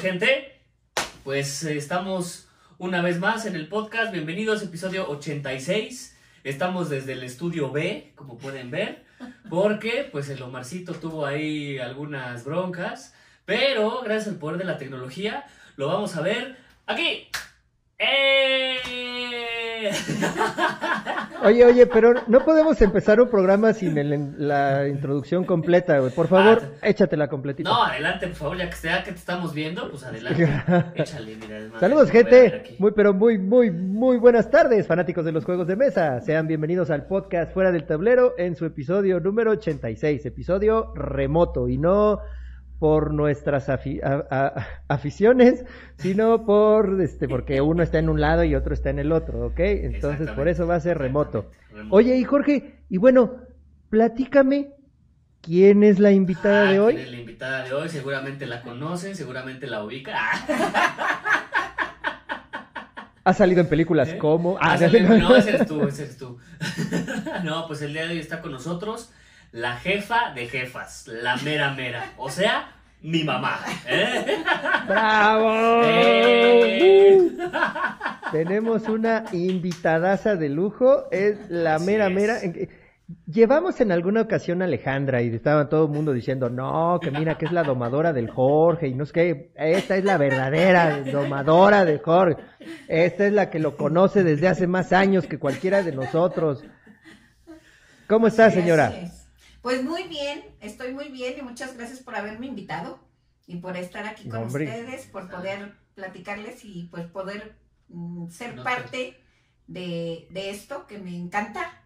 Gente. Pues eh, estamos una vez más en el podcast. Bienvenidos, episodio 86. Estamos desde el estudio B, como pueden ver, porque pues el Omarcito tuvo ahí algunas broncas, pero gracias al poder de la tecnología lo vamos a ver aquí. ¡Eh! Oye, oye, pero no podemos empezar un programa sin el- la introducción completa, güey. Por favor, Ah, échatela completita. No, adelante, por favor, ya que sea que te estamos viendo, pues adelante. Échale, mira. es más, Saludos, gente. Muy, pero muy, muy, muy buenas tardes, fanáticos de los juegos de mesa. Sean bienvenidos al podcast Fuera del Tablero en su episodio número 86, episodio remoto y no por nuestras afi- a- a- aficiones, sino por este porque uno está en un lado y otro está en el otro, ¿ok? Entonces por eso va a ser remoto. Remoto. Oye, y Jorge, y bueno, platícame quién es la invitada Ah, de ¿quién hoy. es la invitada de hoy, seguramente la conocen, seguramente la ubican. Ha salido en películas ¿Eh? como. Ah, no, ese eres tú, ese eres tú. no, pues el día de hoy está con nosotros la jefa de jefas, la mera mera, o sea, mi mamá. ¿eh? ¡Bravo! ¡Eh! Tenemos una invitadaza de lujo, es la Así mera es. mera. Llevamos en alguna ocasión a Alejandra y estaba todo el mundo diciendo, no, que mira que es la domadora del Jorge y no es que esta es la verdadera domadora de Jorge. Esta es la que lo conoce desde hace más años que cualquiera de nosotros. ¿Cómo está, señora? Es. Pues muy bien, estoy muy bien y muchas gracias por haberme invitado y por estar aquí con Hombre. ustedes, por poder platicarles y pues poder mm, ser No, parte de, de esto que me encanta,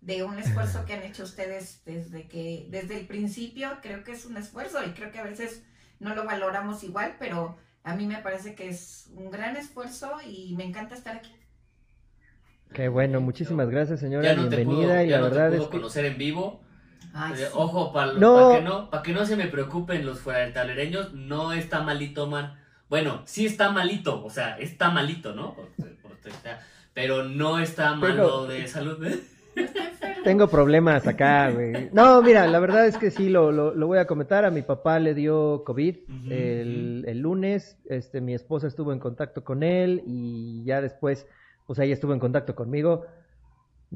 de un esfuerzo que han hecho ustedes desde que, desde el principio, creo que es un esfuerzo y creo que a veces no lo valoramos igual, pero a mí me parece que es un gran esfuerzo y me encanta estar aquí. Qué bueno, muchísimas gracias, señora. Ya no te pudo, Bienvenida y la no te verdad pudo es que conocer en vivo. Ay, Eh, sí. Ojo, para No. que no, para que no se me preocupen los fuera tablereños, no está malito Omar. Bueno, sí está malito, o sea, está malito, ¿no? Por- por- pero no está malo Pero- de salud. Tengo problemas acá, güey. No, mira, la verdad es que sí, lo, lo, lo voy a comentar. A mi papá le dio COVID el, el lunes. Este, mi esposa estuvo en contacto con él y ya después, pues ella estuvo en contacto conmigo.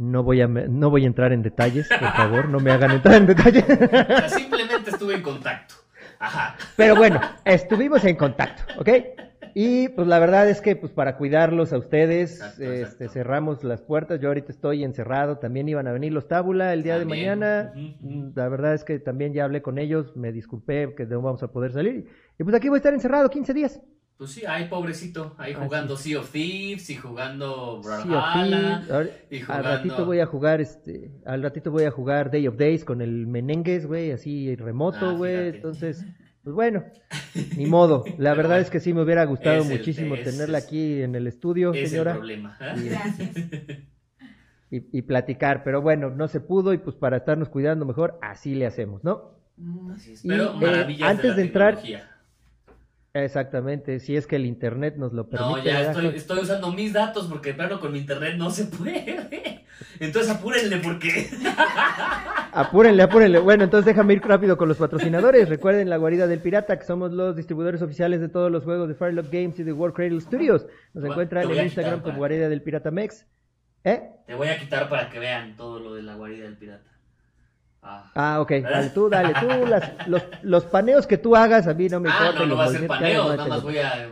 No voy a, no voy a entrar en detalles, por favor, no me hagan entrar en detalles. Simplemente estuve en contacto. Ajá. Pero bueno, estuvimos en contacto, ¿ok? Y pues la verdad es que pues para cuidarlos a ustedes, Exacto, este, exacto. cerramos las puertas. Yo ahorita estoy encerrado, también iban a venir los tábula el día de mañana. La verdad es que también ya hablé con ellos, me disculpé que no vamos a poder salir. Y pues aquí voy a estar encerrado 15 días. Pues sí, ahí pobrecito, ahí Ah, jugando Sea of Thieves y jugando Brawlhalla. y al jugando- ratito voy a jugar este, al ratito voy a jugar Day of Days con el Menengues, güey, así remoto, Ah, güey. Entonces, pues bueno, ni modo. La verdad bueno, es que sí me hubiera gustado el- muchísimo es- tenerla aquí en el estudio, Es el señora, problema. ¿eh? Sí. Gracias. y, y platicar, pero bueno, no se pudo y pues para estarnos cuidando mejor, así le hacemos, ¿no? Mm. Así es, Y, Pero eh, antes la de entrar- tecnología. Exactamente, si es que el internet nos lo permite. No, ya ¿verdad, estoy, estoy usando mis datos porque claro con mi internet no se puede. Entonces apúrenle porque. Apúrenle, apúrenle. Bueno, entonces déjame ir rápido con los patrocinadores. Recuerden la guarida del pirata, que somos los distribuidores oficiales de todos los juegos de Firelock Games y de World Cradle Studios. Nos encuentran en Instagram como guarida del pirata Mex. ¿Eh? Te voy a quitar para que vean todo lo de la guarida del pirata. Ah, Ah, ok. Dale tú, dale tú. Las- los, los paneos que tú hagas, a mí no me Ah, importa. no, y no los va a ser paneo, nada no más voy a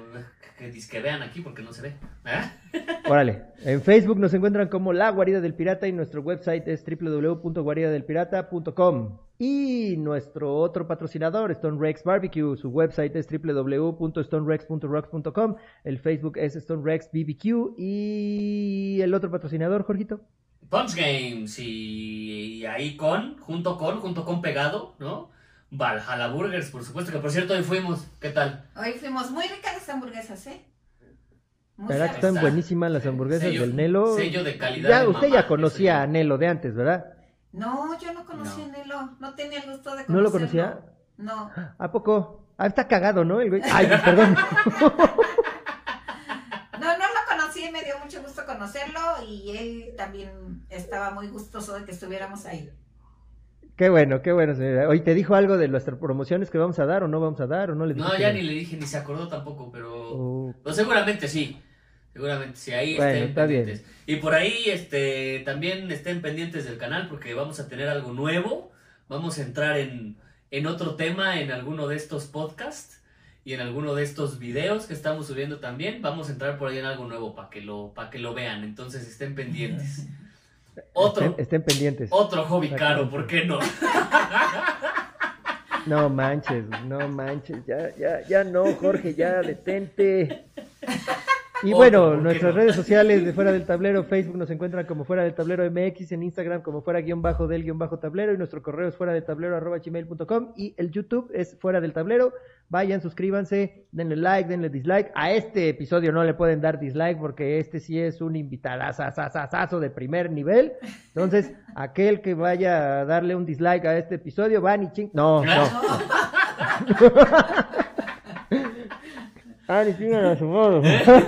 que, que vean aquí porque no se ve. ¿Ah? Órale. En Facebook nos encuentran como La Guarida del Pirata y nuestro website es www.guaridadelpirata.com. Y nuestro otro patrocinador, Stone Rex Barbecue, su website es www.stonerex.rocks.com. El Facebook es Stone Rex BBQ. Y el otro patrocinador, Jorgito. Punch Games y, y ahí con, junto con, junto con pegado, ¿no? Valhalla Burgers, por supuesto, que por cierto hoy fuimos. ¿Qué tal? Hoy fuimos muy ricas las hamburguesas, ¿eh? Muy ¿Verdad que están Está. buenísimas las hamburguesas Sello- del Nelo? sello de calidad Ya, de usted mamá, ya conocía a Nelo de antes, ¿verdad? No, yo no conocía No. a Nelo, no tenía el gusto de conocerlo. ¿No lo conocía? No. ¿A poco? Ah, está cagado, ¿no? El güey. Ay, perdón. No, no lo conocí y me dio mucho gusto conocerlo y él también estaba muy gustoso de que estuviéramos ahí. Qué bueno, qué bueno, señora. Hoy te dijo algo de nuestras promociones que vamos a dar o no vamos a dar o no le No, dijiste ya ni le dije, ni se acordó tampoco, pero... Pues seguramente sí. Seguramente sí, ahí Bueno, estén está bien. pendientes. Y por ahí este, también estén pendientes del canal porque vamos a tener algo nuevo. Vamos a entrar en, en otro tema en alguno de estos podcasts y en alguno de estos videos que estamos subiendo también. Vamos a entrar por ahí en algo nuevo para que lo, para que lo vean. Entonces estén pendientes. Otro, estén, estén pendientes. otro hobby caro, ¿por qué no? No manches, no manches, ya, ya, ya no, Jorge, ya detente. Y Otro, bueno, ¿por qué nuestras no? redes sociales de Fuera del Tablero, Facebook nos encuentran como Fuera del Tablero MX, en Instagram como Fuera guion bajo del guion bajo tablero y nuestro correo es fuera del tablero arroba gmail.com y el YouTube es Fuera del Tablero. Vayan, suscríbanse, denle like, denle dislike. A este episodio no le pueden dar dislike porque este sí es un invitadazo de primer nivel. Entonces, aquel que vaya a darle un dislike a este episodio, van y ching... No, no. Ah, ni chingan a su modo.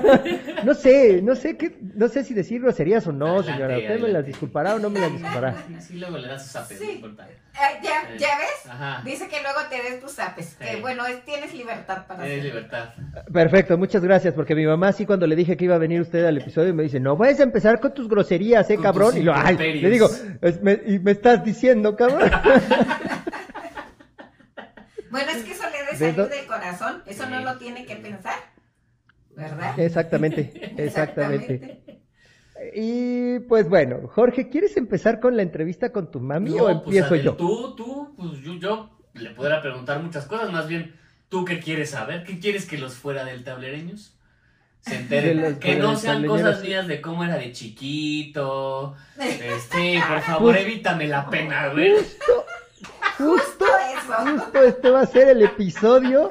no sé, no sé qué, no sé si decir groserías o no, Adelante, señora. ¿Usted me las disculpará o no me las disculpará? Sí, luego le das sus zapes, Sí. no importa. Ah, ¿Ya, Eh, ¿Ya ves? Ajá. Dice que luego te des tus zapes. Que Sí. bueno, es- tienes libertad para Tienes libertad. Perfecto, muchas gracias, porque mi mamá sí cuando le dije que iba a venir usted al episodio me dice, no vayas a empezar con tus groserías, eh, Con cabrón. Y lo, ay, le digo, "Es- me- y me estás diciendo, cabrón. Bueno, es que eso le debe ¿De salir del corazón. Eso no lo tiene que pensar. ¿Verdad? exactamente, exactamente. Y pues bueno, Jorge, ¿quieres empezar con la entrevista con tu mami No, o pues, empiezo Adel, yo? Tú, tú, pues yo, yo le podrá preguntar muchas cosas, más bien, ¿tú qué quieres saber? ¿Qué quieres que los fuera del tablereños? Se enteren, que no sean cosas mías de cómo era de chiquito. Este, por favor, Pues- evítame la pena, güey. Justo, justo, Justo este va a ser el episodio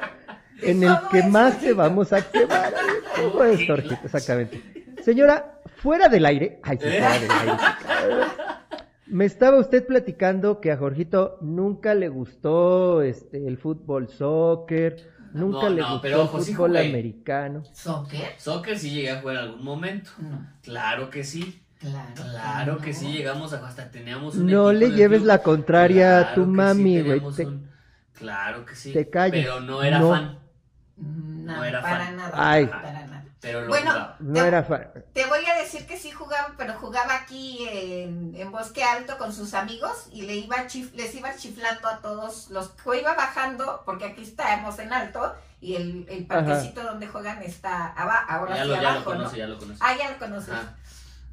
en el ¿Cómo que más te vamos a quemar. ¿Cómo es, Jorgito? Exactamente. Señora, fuera del aire. Ay, sí, fuera del aire. Me estaba usted platicando que a Jorgito nunca le gustó este, el fútbol soccer, nunca No, le no, gustó pero el ojo, fútbol americano. ¿Soccer? Soccer sí llegué a jugar en algún momento. No. Claro que sí. Claro. Claro que no. sí llegamos a hasta teníamos un No equipo le lleves club. la contraria a tu mami, güey. Claro que sí. te calles. Pero no era No. fan. No, No era para fan. nada. Ay. Para nada. Pero lo Bueno, jugaba. No era fa- Te voy a decir que sí jugaba, pero jugaba aquí en, en Bosque Alto con sus amigos y le iba chif- les iba chiflando a todos los que iba bajando, porque aquí estamos en alto y el, el parquecito donde juegan está aba- ahora Ya sí lo, ya lo abajo, conoce, ¿no? ya lo conoce. Ah, ya lo conoces. Ajá.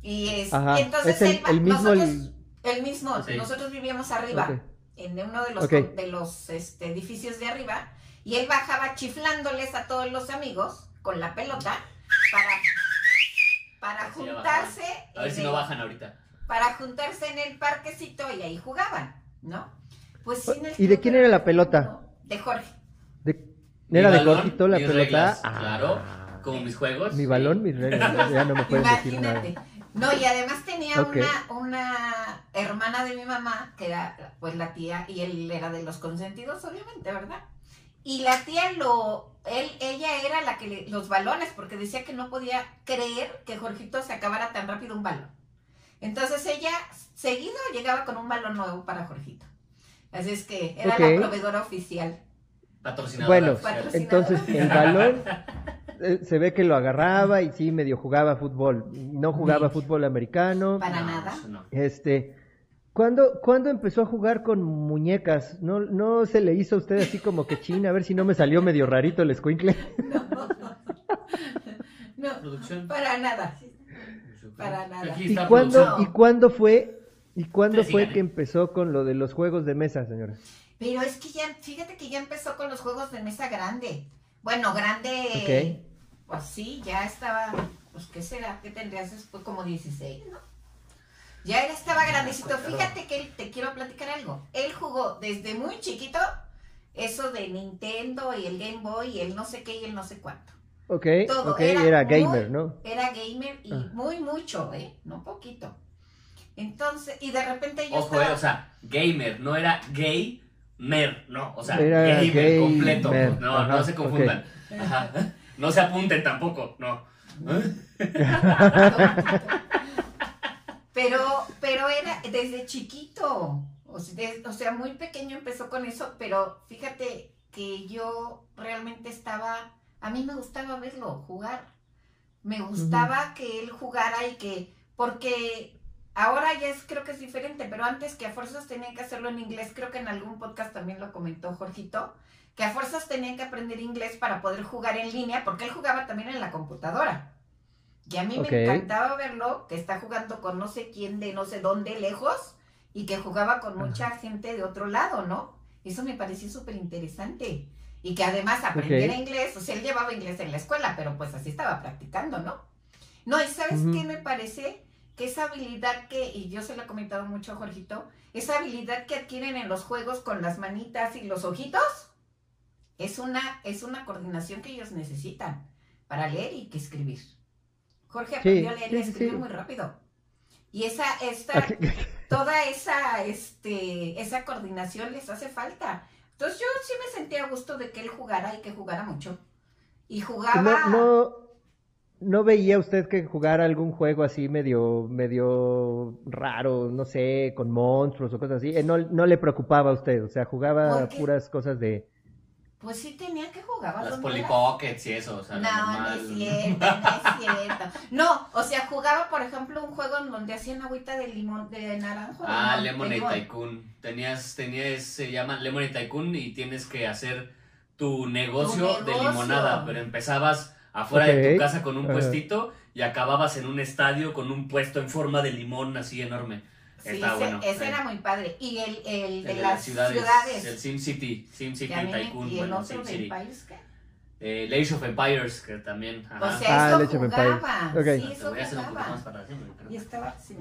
Y, es, y entonces Es el, él va- el mismo. nosotros, el- el mismo, Sí. nosotros vivíamos arriba, Ok. En uno de los, de los este, edificios de arriba, y él bajaba chiflándoles a todos los amigos con la pelota para, para Sí, juntarse, A ver si no bajan ahorita. para juntarse en el parquecito y ahí jugaban, ¿no? Pues sí, ¿Y de quién era la pelota? de Jorge. de- ¿Era de Jorgito la pelota? reglas, Ah. claro, como mis juegos. Mi balón, mis reglas. Ya no me pueden decir nada. No, y además tenía una, una hermana de mi mamá, que era pues la tía, y él era de los consentidos, obviamente, ¿verdad? Y la tía lo, él, ella era la que le- los balones, porque decía que no podía creer que Jorgito se acabara tan rápido un balón. Entonces ella seguido llegaba con un balón nuevo para Jorgito. Así es que era la proveedora oficial. Patrocinador. Bueno, oficial. entonces el balón eh, se ve que lo agarraba y sí, medio jugaba fútbol. No jugaba fútbol americano. Para nada. no. Este, ¿cuándo, ¿cuándo empezó a jugar con muñecas? ¿No, ¿No se le hizo a usted así como que china? A ver si no me salió medio rarito el escuincle. No, Producción. para nada. Para nada. Aquí ¿Y está cuándo, producción. ¿Y cuándo fue, y cuándo fue que ¿eh? empezó con lo de los juegos de mesa, señora? Pero es que ya, fíjate que ya empezó con los juegos de mesa grande. Bueno, grande. Ok. Pues sí, ya estaba. Pues qué será, ¿qué tendrías después? Como 16, ¿no? Ya era, estaba grandecito. Fíjate que él- te quiero platicar algo. Él jugó desde muy chiquito eso de Nintendo y el Game Boy y el no sé qué y el no sé cuánto. Ok, Todo, ok, era era, muy- gamer, ¿no? Era gamer y Ah. muy mucho, ¿eh? No poquito. Entonces, y de repente yo Ojo, estaba... eh, o sea, gamer, no era gay, mer, no, o sea, Era gamer gamer, completo, pues, no, ajá, no se confundan. Ajá. No se apunten tampoco, no. Pero, pero era desde chiquito. O sea, de- o sea, muy pequeño empezó con eso, pero fíjate que yo realmente estaba, a mí me gustaba verlo jugar. Me gustaba que él jugara y que, porque ahora ya es, creo que es diferente, pero antes que a fuerzas tenían que hacerlo en inglés, creo que en algún podcast también lo comentó Jorgito, que a fuerzas tenían que aprender inglés para poder jugar en línea, porque él jugaba también en la computadora. Y a mí me encantaba verlo, que está jugando con no sé quién de no sé dónde lejos y que jugaba con mucha gente de otro lado, ¿no? Eso me pareció súper interesante. Y que además aprendiera inglés, o sea, él llevaba inglés en la escuela, pero pues así estaba practicando, ¿no? No, y ¿sabes qué me parece? Que esa habilidad que, y yo se lo he comentado mucho a Jorgito, esa habilidad que adquieren en los juegos con las manitas y los ojitos, es una, es una coordinación que ellos necesitan para leer y que escribir. Jorge aprendió a leer y sí, escribir sí. muy rápido. Y esa, esta, toda esa, este, esa coordinación les hace falta. Entonces yo sí me sentía a gusto de que él jugara y que jugara mucho. Y jugaba. No, no, no veía usted que jugara algún juego así medio, medio raro, no sé, con monstruos o cosas así. Eh, no, no le preocupaba a usted, o sea, jugaba puras cosas de. Pues sí tenía que jugar. Las Polly Pockets y eso, o sea, lo No, no normal. es cierto, no es cierto. No, o sea, jugaba, por ejemplo, un juego en donde hacían agüita de limón, de naranjo. Ah, de Lemonade limón. Tycoon. Tenías, tenías, se llama Lemonade Tycoon y tienes que hacer tu negocio, Tu de limonada, pero empezabas afuera de Ok. tu casa con un Ajá. puestito y acababas en un estadio con un puesto en forma de limón así enorme. Sí, Está ese, bueno. ese eh. era muy padre. Y el, el de El las ciudades. El Sim City, Sim City Tycoon, y el bueno, otro Sim de City. Empires, ¿qué? Eh, el Age of Empires, que también. O Ajá. sea, Ah, eso el Age of jugaba. Empires. Ok. Sí, eso voy a hacer un poco más jugaba. Y estaba, sí.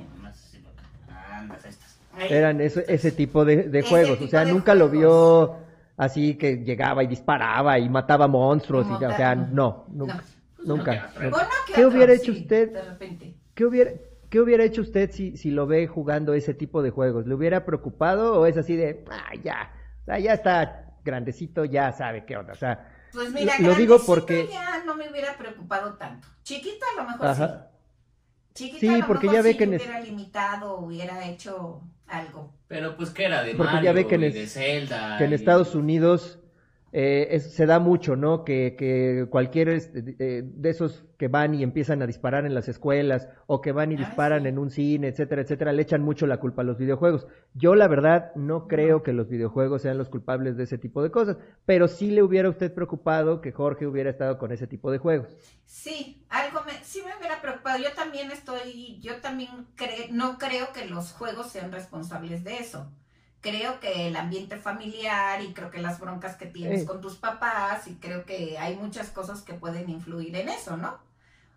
Andas, ahí estás. Ahí. Eran ese, ese tipo de, de Ese juegos, o tipo sea, de nunca lo juegos. vio así que llegaba y disparaba y mataba monstruos, y, Como o sea, no, nunca, No. Pues nunca. Bueno, ¿qué, hubiera hecho Sí, usted? De repente. ¿Qué hubiera, ¿Qué hubiera hecho usted si, si lo ve jugando ese tipo de juegos? ¿Le hubiera preocupado o es así de, ah, ya, o sea, ya está grandecito, ya sabe qué onda? O sea, Pues mira, Lo- digo porque- ya no me hubiera preocupado tanto. Chiquito a lo mejor Ajá. sí. Chiquito Sí, a lo porque mejor ya ve sí que hubiera limitado hubiera hecho algo. Pero pues que era de Porque Mario ya ve que en y de Zelda. que en y- Estados Unidos eh, es- se da mucho, ¿no? Que, que cualquier este, de, de esos que van y empiezan a disparar en las escuelas o que van y Ah, disparan sí. en un cine, etcétera, etcétera, le echan mucho la culpa a los videojuegos. Yo la verdad no creo que los videojuegos sean los culpables de ese tipo de cosas, pero sí le hubiera usted preocupado que Jorge hubiera estado con ese tipo de juegos. Sí, algo me, sí me hubiera preocupado. Yo también estoy, yo también cre- no creo que los juegos sean responsables de eso. Creo que el ambiente familiar y creo que las broncas que tienes con tus papás y creo que hay muchas cosas que pueden influir en eso, ¿no?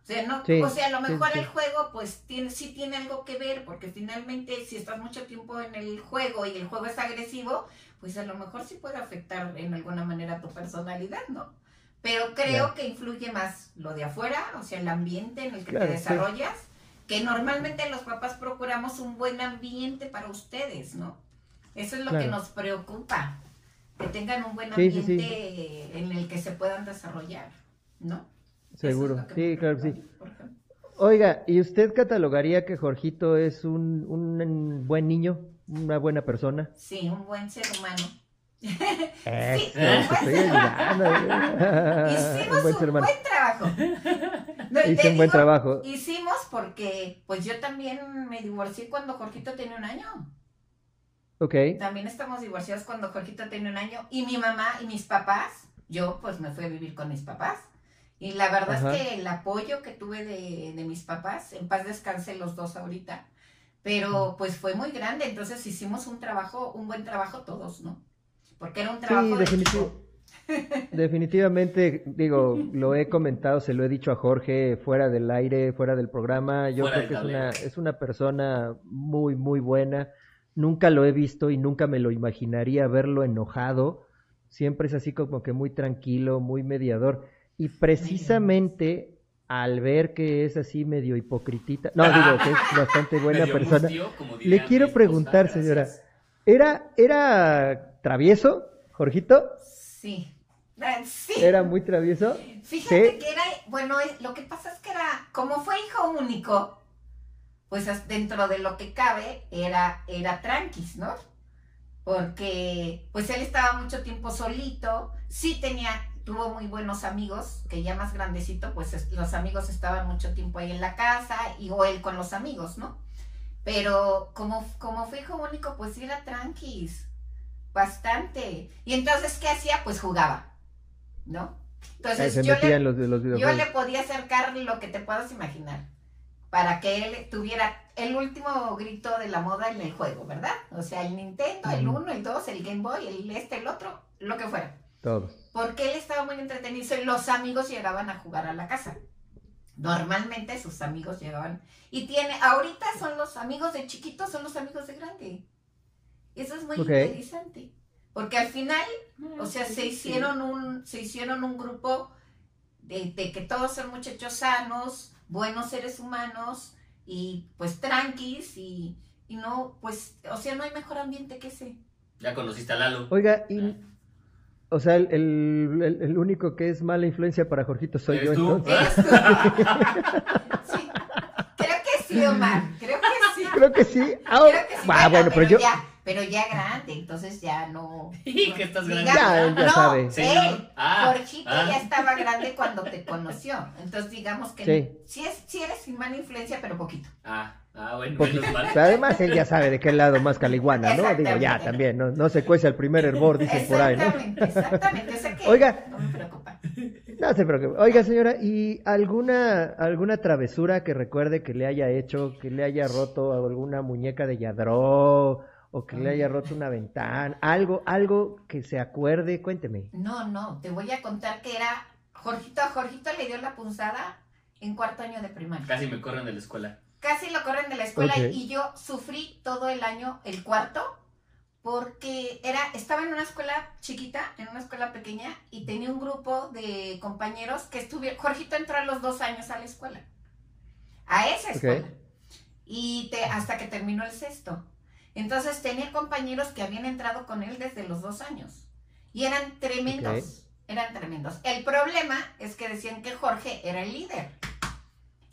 O sea, no, Sí, o sea, a lo mejor sí. el juego pues tiene, sí tiene algo que ver porque finalmente si estás mucho tiempo en el juego y el juego es agresivo, pues a lo mejor sí puede afectar en alguna manera tu personalidad, ¿no? Pero creo Claro. que influye más lo de afuera, o sea, el ambiente en el que Claro, te desarrollas, que normalmente los papás procuramos un buen ambiente para ustedes, ¿no? Eso es lo que nos preocupa, que tengan un buen Sí, sí, ambiente sí. en el que se puedan desarrollar, ¿no? Seguro, es sí, claro que sí. Oiga, ¿y usted catalogaría que Jorgito es un, un buen niño, una buena persona? Sí, un buen ser humano. Eso, te ¿eh? estoy ayudando. Hicimos un buen un buen trabajo. No, Hice un buen digo, trabajo. Hicimos porque, pues yo también me divorcié cuando Jorgito tenía un año. Ok. También estamos divorciados cuando Jorgito tenía un año. Y mi mamá y mis papás, yo pues me fui a vivir con mis papás. Y la verdad Ajá. es que el apoyo que tuve de, de mis papás, en paz descanse los dos ahorita, pero pues fue muy grande. Entonces hicimos un trabajo, un buen trabajo todos, ¿no? Porque era un trabajo Sí, de definitivo. Definitivamente, digo, lo he comentado, se lo he dicho a Jorge fuera del aire, fuera del programa. Yo Fuera creo que es una, es una persona muy, muy buena. Nunca lo he visto y nunca me lo imaginaría verlo enojado. Siempre es así como que muy tranquilo, muy mediador. Y precisamente al ver que es así medio hipocritita, no, digo que es bastante buena persona. mustio, Le quiero esposa, preguntar, señora, ¿era, era travieso, Jorgito? Sí. Sí. ¿Era muy travieso? Fíjate Sí. que era, bueno, eh, lo que pasa es que era, como fue hijo único, pues dentro de lo que cabe, era, era tranquis, ¿no? porque pues él estaba mucho tiempo solito, sí tenía, tuvo muy buenos amigos, que ya más grandecito, pues es- los amigos estaban mucho tiempo ahí en la casa, y o él con los amigos, ¿no? Pero como, como fue hijo único, pues sí era tranquis, bastante. Y entonces, ¿qué hacía? Pues jugaba, ¿no? Entonces yo le, en los, de los yo le podía acercar lo que te puedas imaginar. Para que él tuviera el último grito de la moda en el juego, ¿verdad? O sea, el Nintendo, el Ujú. 1, el 2, el Game Boy, el este, el otro, lo que fuera. Todos. Porque él estaba muy entretenido y los amigos llegaban a jugar a la casa. Normalmente sus amigos llegaban. Y tiene, ahorita son los amigos de chiquito, son los amigos de grande. Eso es muy interesante. Porque al final o sea, se hicieron un, se hicieron un grupo de, de que todos son muchachos sanos, buenos seres humanos y pues tranquis y, y no, pues, o sea, no hay mejor ambiente que ese. Ya conociste a Lalo. Oiga, y. O sea, el, el- el- el único que es mala influencia para Jorgito soy yo ¿Eres tú? entonces. Eso. sí, creo que sí, Omar, creo que sí. Creo que sí. Ah, Creo que sí, ah, bueno, pero yo. ya, pero ya grande, entonces ya no. Y que estás grande. Ya, ya no, sabe. Señor. él, Ah, Jorgito ah. ya estaba grande cuando te conoció. Entonces digamos que Sí. sí, es, sí eres sin mala influencia, pero poquito. Ah, ah, bueno, menos mal. Pero además él ya sabe de qué lado más caliguana, ¿no? Digo, ya también, no, no se cuece al primer hervor, dicen por ahí, ¿no? Exactamente, exactamente. O sea que Oiga. no me preocupa. No se preocupe. Oiga, señora, ¿y alguna alguna travesura que recuerde que le haya hecho, que le haya roto alguna muñeca de Yadró o que le haya roto una ventana, algo algo que se acuerde? Cuénteme. No, no, te voy a contar que era Jorgito, a Jorgito le dio la punzada en cuarto año de primaria. Casi me corren de la escuela. Casi lo corren de la escuela y yo sufrí todo el año, el cuarto, porque era, estaba en una escuela chiquita, en una escuela pequeña, y tenía un grupo de compañeros que estuvieron, Jorgito entró a los dos años a la escuela, a esa escuela, y te, hasta que terminó el sexto. Entonces tenía compañeros que habían entrado con él desde los dos años, y eran tremendos, eran tremendos. El problema es que decían que Jorge era el líder.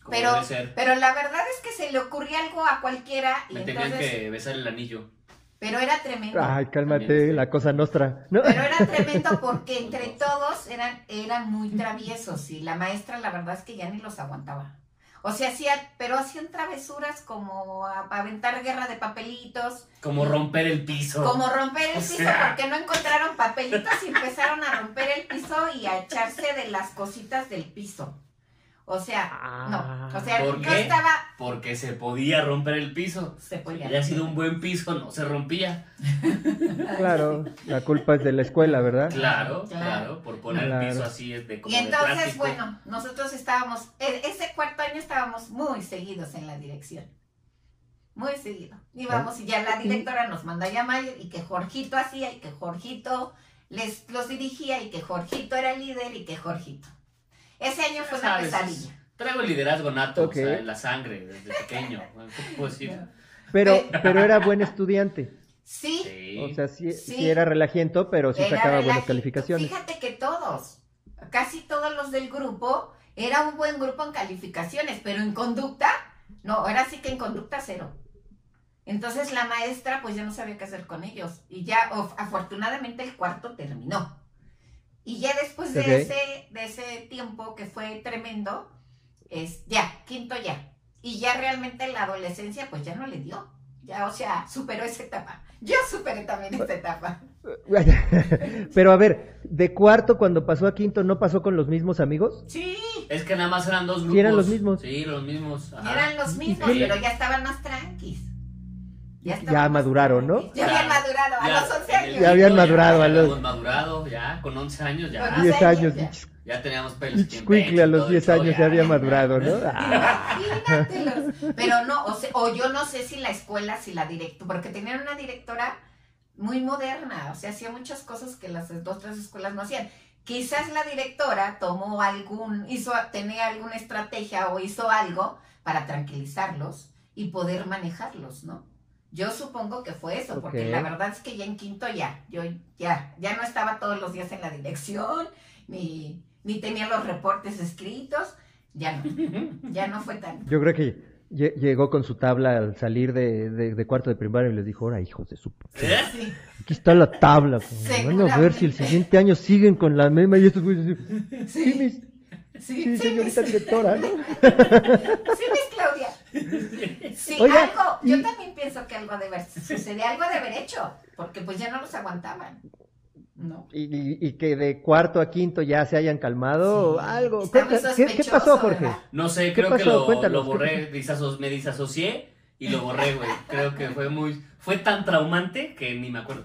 Pero-. Pero la verdad es que se le ocurría algo a cualquiera y Me tenían que besar el anillo. pero era tremendo. Ay, cálmate, También, sí. la cosa nostra, ¿no? Pero era tremendo porque entre todos eran, eran muy traviesos y la maestra la verdad es que ya ni los aguantaba. O sea, hacían, pero hacían travesuras como a- aventar guerra de papelitos, Como romper el piso. como romper el O piso sea. porque no encontraron papelitos y empezaron a romper el piso y a echarse de las cositas del piso. O sea, no, o sea, ¿Por yo qué? estaba, Porque se podía romper el piso. se Si podía había sido un buen piso, no se rompía. Claro, la culpa es de la escuela, ¿verdad? Claro, Claro. claro, por poner Claro. el piso así es de como Y entonces, bueno, nosotros estábamos, e- ese cuarto año estábamos muy seguidos en la dirección. Muy seguido. Íbamos y ya la directora nos manda a llamar y que Jorgito hacía y que Jorgito les los dirigía y que Jorgito era el líder y que Jorgito. Ese año fue una ¿Sabes? pesadilla. Traigo el liderazgo nato, o sea, en la sangre, desde pequeño. ¿Qué te puedo decir? Pero, pero era buen estudiante. Sí, Sí. O sea, sí, Sí. sí era relajiento, pero sí era sacaba buenas calificaciones. Fíjate que todos, casi todos los del grupo, era un buen grupo en calificaciones, pero en conducta, no, ahora sí que en conducta cero. Entonces la maestra pues ya no sabía qué hacer con ellos y ya of- afortunadamente el cuarto terminó. Y ya después de, ese, de ese tiempo que fue tremendo, es ya, quinto ya. Y ya realmente la adolescencia pues ya no le dio. Ya, o sea, superó esa etapa. Yo superé también esa etapa. Pero a ver, de cuarto cuando pasó a quinto, ¿no pasó con los mismos amigos? Sí, Es que nada más eran dos grupos. Sí, eran los mismos. Sí, los mismos. ajá. eran los mismos, Sí. pero ya estaban más tranquis. Ya maduraron, ¿no? Ya habían Ya, madurado a Ya, los 11 en el años. Ya habían madurado a ya los- habíamos madurado, ya, con 11 años ya. Bueno, 10 años, ya. Ya teníamos pelos pecho a los todo 10 el show, años ya había madurado, ¿no? Ah, Imagínatelos. Pero no, o, sea, o yo no sé si la escuela, si la directora, porque tenían una directora muy moderna, o sea, hacía muchas cosas que las dos, tres escuelas no hacían. Quizás la directora tomó algún, hizo, tenía alguna estrategia o hizo algo para tranquilizarlos y poder manejarlos, ¿no? Yo supongo que fue eso, porque la verdad es que ya en quinto ya, yo ya, ya no estaba todos los días en la dirección, ni, ni tenía los reportes escritos, ya no, ya no fue tan. yo creo que lle- llegó con su tabla al salir de, de- de cuarto de primaria y les dijo, ahora hijos de su... ¿Eh? Sí. Aquí está la tabla. Van a ver si el siguiente año siguen con la misma y estos güeyes sí, Sí, mis- sí, sí, sí, señorita mis- directora, ¿no? Sí, Miss Claudia. Sí, Oiga, algo, yo y- también pienso que algo de haber sucedido, algo de haber hecho, porque pues ya no los aguantaban. No. Y, y- y que de cuarto a quinto ya se hayan calmado o Sí, algo. está muy Cuenta- ¿Qué, qué pasó, Jorge? ¿verdad? No sé, ¿Qué creo que lo, Cuéntanos, lo ¿qué borré, disaso- me disasocié y lo borré, güey. Creo que fue muy, fue tan traumante que ni me acuerdo.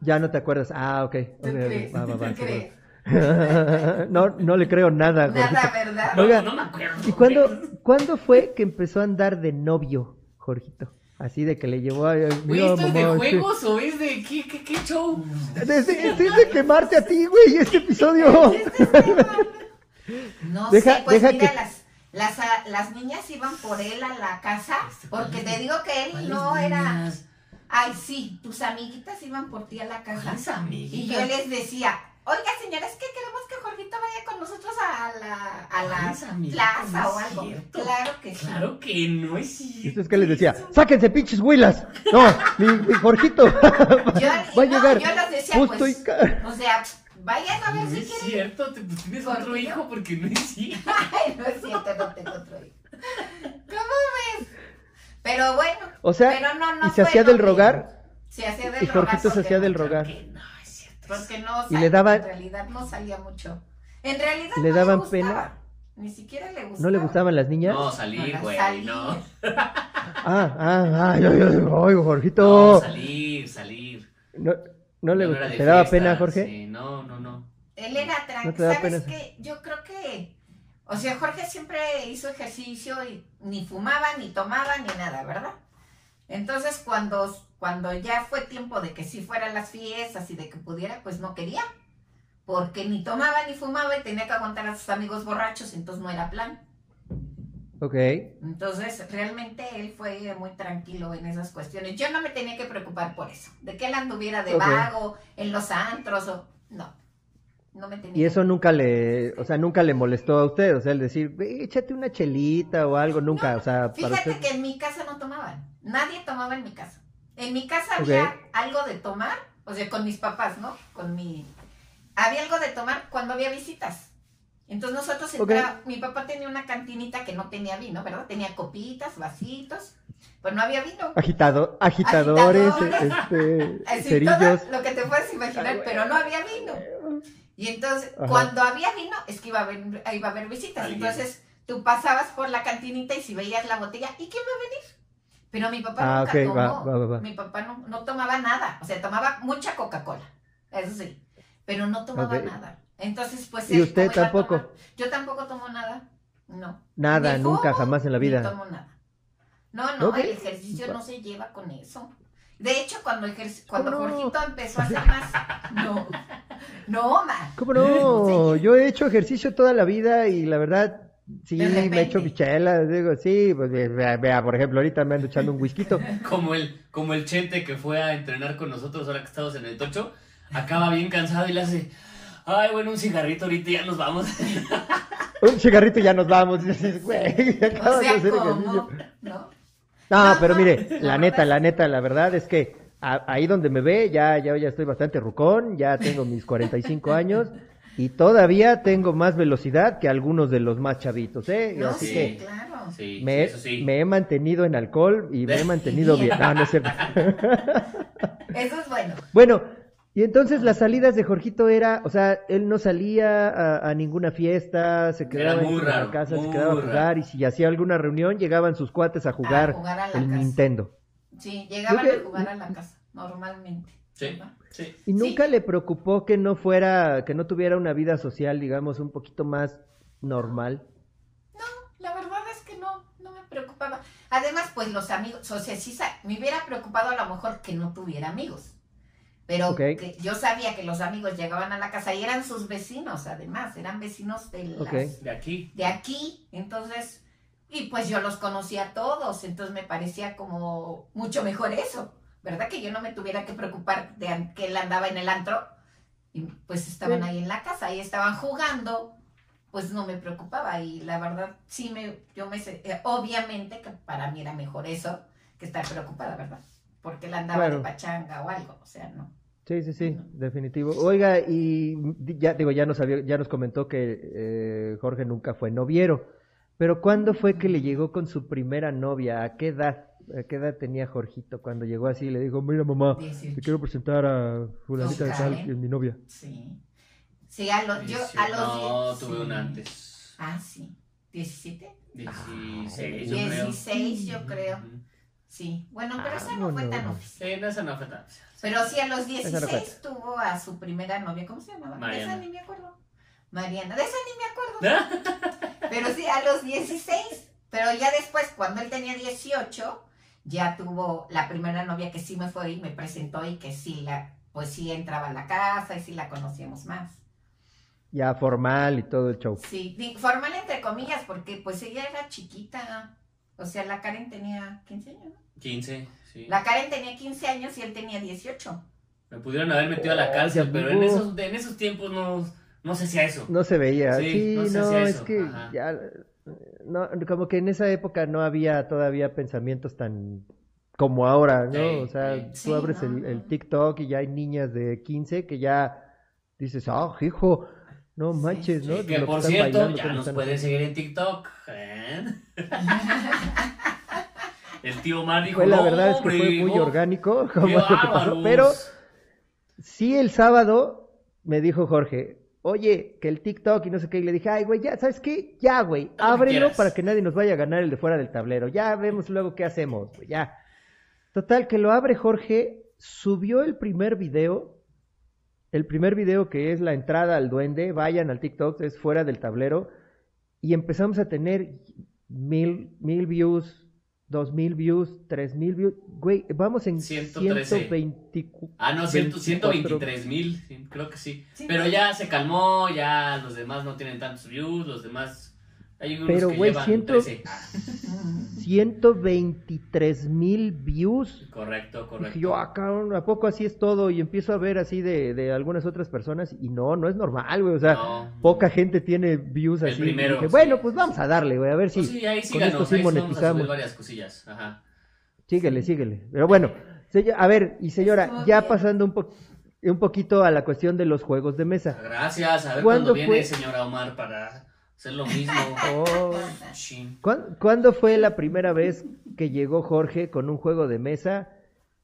Ya no te acuerdas. Ah, ok. ¿Tú Ok, crees? va, va, va, ¿Tú seguro. crees? no, no le creo nada, Jorgito. Nada, ¿verdad? No, Oiga, no me acuerdo. ¿Y cuándo, cuándo fue que empezó a andar de novio, Jorgito? Así de que le llevó a... Güey, ¿esto es de mamá, juegos o es de qué, qué, qué show? este- Desde, desde quemarte a ti, güey, este episodio. No Deja- sé, pues deja mira, que- las, las, ah, las niñas iban por él a la casa, porque te digo que él ¿Cuáles no era... niñas? Ay, sí, tus amiguitas iban por ti a la casa. Y yo les decía, oiga señora, es que queremos que Jorgito vaya con nosotros a la, plaza o No es algo. cierto. Claro que sí. Claro que no es Y cierto. esto es que les decía, sáquense pinches huilas. No, mi, mi Jorgito Yo, va a no, llegar yo les decía, justo pues, y... o sea, vayan a ver No si es quieren. cierto, te, pues, tienes ¿Por otro hijo porque no es cierto. Ay, no es cierto, no tengo otro hijo. ¿Cómo ves? Pero bueno. O sea, pero no, no y se hacía del rogar. Se hacía del Y rogar. Jorgito se hacía del no- rogar. Porque no, Y le daba- en realidad no salía mucho. En realidad Le no daban pena. Ni siquiera le gustaba. ¿No le gustaban las niñas? No, salir, güey, no. Ah, ah, ay, ay, ay, ay, No, Jorgito. salir, salir. No, no le Yo gustaba. ¿Te daba pena, Jorge? Sí, no, no, no. Él era ¿No tranquilo. ¿Sabes pena? qué? Yo creo que. O sea, Jorge siempre hizo ejercicio y ni fumaba, ni tomaba, ni nada, ¿verdad? Entonces, cuando, cuando ya fue tiempo de que sí fueran las fiestas y de que pudiera, pues no quería. Porque ni tomaba ni fumaba y tenía que aguantar a sus amigos borrachos, entonces no era plan. Ok. Entonces, realmente él fue muy tranquilo en esas cuestiones. Yo no me tenía que preocupar por eso, de que él anduviera de vago en los antros o... No, no me tenía Y eso nunca le, o sea, nunca le molestó a usted, o sea, el decir, "Ve, échate una chelita o algo, nunca, o sea, para Fíjate usted. que en mi casa no tomaban. Nadie tomaba en mi casa. En mi casa había algo de tomar, o sea, con mis papás, ¿no? Con mi... Había algo de tomar cuando había visitas. Entonces nosotros entraba- mi papá tenía una cantinita que no tenía vino, ¿verdad? Tenía copitas, vasitos, pues no había vino. Agitado, agitadores, Agitadores. este, Así, cerillos. todo lo que te puedas imaginar, pero no había vino. Y entonces, Ajá. cuando había vino, es que iba a haber, iba a haber visitas. Entonces, tú pasabas por la cantinita y si veías la botella, ¿y quién va a venir? Pero mi papá Ah, nunca tomó. va, va, va, va. Mi papá no, no tomaba nada. O sea, tomaba mucha Coca-Cola. Eso sí. Pero no tomaba nada. Entonces, pues. ¿Y él, usted ¿cómo iba a tampoco? Yo tampoco tomo nada. No. Nada, Ni nunca, fumo, jamás en la vida. tomo nada. No, no, el ejercicio no se lleva con eso. De hecho, cuando, cuando ¿Cómo no? Jorgito empezó a hacer más. No, no, ma. ¿Cómo no? Sí. Yo he hecho ejercicio toda la vida y la verdad, sí, De me hecho bichelas, digo, sí, pues ve- vea, vea, por ejemplo, ahorita me ando echando un whisky. Como el, como el chente que fue a entrenar con nosotros ahora que estamos en el tocho, acaba bien cansado y le hace, ay, bueno, un cigarrito ahorita y ya nos vamos. Un cigarrito y ya nos vamos. Y dices, güey, O acabas de sea, hacer ¿cómo? ejercicio. ¿No? No, No, pero mire, la neta, la neta, la verdad es que a- ahí donde me ve, ya, ya, ya estoy bastante rucón, ya tengo mis 45 años y todavía tengo más velocidad que algunos de los más chavitos, ¿eh? No, Así sí, que claro. Sí, me, sí, he- eso sí. me he mantenido en alcohol y me he mantenido bien. No, no es cierto. Eso es bueno. Bueno, y entonces las salidas de Jorgito era, o sea, él no salía a, a ninguna fiesta, se quedaba en la casa, se quedaba a raro. jugar y si hacía alguna reunión llegaban sus cuates a jugar, A jugar a la el casa. Nintendo. Sí, llegaban a jugar a la casa, normalmente. Sí, sí. ¿Y nunca le preocupó que no fuera, que no tuviera una vida social, digamos, un poquito más normal? La verdad es que no, no me preocupaba. Además, pues los amigos, o sea, sí me hubiera preocupado a lo mejor que no tuviera amigos. Pero que yo sabía que los amigos llegaban a la casa y eran sus vecinos, además, eran vecinos de, las-. De aquí. de aquí. Entonces, y pues yo los conocía a todos, entonces me parecía como mucho mejor eso, ¿verdad? Que yo no me tuviera que preocupar de que él andaba en el antro y pues estaban ahí en la casa, ahí estaban jugando pues no me preocupaba y la verdad sí me, yo me, sé- eh, obviamente que para mí era mejor eso que estar preocupada, ¿verdad? Porque él andaba Claro. de pachanga o algo, o sea, no. Sí, sí, sí, definitivo. Oiga, y ya digo, ya nos había- ya nos comentó que eh, Jorge nunca fue noviero, pero ¿cuándo fue que le llegó con su primera novia? ¿A qué edad? ¿A qué edad tenía Jorgito cuando llegó así y le dijo, mira mamá, te 18. quiero presentar a fulanita de tal, que es mi novia? Sí. Sí, a los, yo, a los no, tuve sí. una antes. Ah, sí. ¿17? 16, yo creo. 16, yo creo. Sí. Bueno, pero Ah, esa no fue tan bueno. oficial. Sí, no, esa no fue tan. Pero sí, a los no 16 cuenta. tuvo a su primera novia. ¿Cómo se llamaba? De Mariana. esa ni me acuerdo. Mariana. De esa ni me acuerdo. Pero sí, a los 16. Pero ya después, cuando él tenía 18, ya tuvo la primera novia que sí me fue y me presentó y que sí, la, pues sí entraba a la casa y sí la conocíamos más. Ya formal y todo el show. Sí, formal entre comillas, porque pues ella era chiquita. O sea, la Karen tenía 15 años, ¿no? 15, sí. La Karen tenía 15 años y él tenía 18. Me pudieron haber metido a la Oh, cárcel, pero en esos, en esos tiempos no, no se hacía eso. No se veía. Sí, Sí, no se no, hacía es eso, que ajá. ya, no, como que en esa época no había todavía pensamientos tan como ahora, ¿no? Sí, o sea, sí. tú Sí, abres no, el, el no. TikTok y ya hay niñas de 15 que ya dices, ah, hijo, no manches, sí. ¿no? Que Lo por están cierto, bailando, ya nos pueden seguir en TikTok. ¿eh? El tío Omar dijo, Fue la "No, verdad es que hombre, fue muy no, orgánico como que pasó, bárbaros". pero sí el sábado me dijo Jorge, oye, que el TikTok y no sé qué, y le dije, ay, güey, ya, ¿sabes qué? Ya, güey, ábrelo para que nadie nos vaya a ganar el de fuera del tablero, ya vemos luego qué hacemos, güey, ya. Total, que lo abre Jorge, subió el primer video, el primer video que es la entrada al duende, vayan al TikTok, es fuera del tablero, y empezamos a tener mil, mil views, dos mil views, tres mil views, güey, vamos en 113. 124. Ah, no, ciento- 24. 123 mil, sí, creo que. Sí. Pero ya se calmó, ya los demás no tienen tantos views, los demás... Hay unos Pero, güey, llevan ciento- 13. Ah, 123 mil views. correcto, correcto. yo, ah, cabrón, ¿a poco así es todo? Y empiezo a ver así de, de algunas otras personas y no, no es normal, güey. O sea, No. poca gente tiene views El así. primero, y dije, sí. bueno, pues vamos a darle, güey, a ver si. Pues sí, ahí con síganos, esto sí ahí sí monetizamos. varias cosillas. Ajá. Síguele, síguele. Pero bueno, a ver, y señora, ya bien. pasando un, po- un poquito a la cuestión de los juegos de mesa. Gracias, a ver ¿Cuándo cuándo viene fue? señora Omar para hacer lo mismo. Oh. Chin. ¿Cuán- ¿Cuándo fue la primera vez que llegó Jorge con un juego de mesa?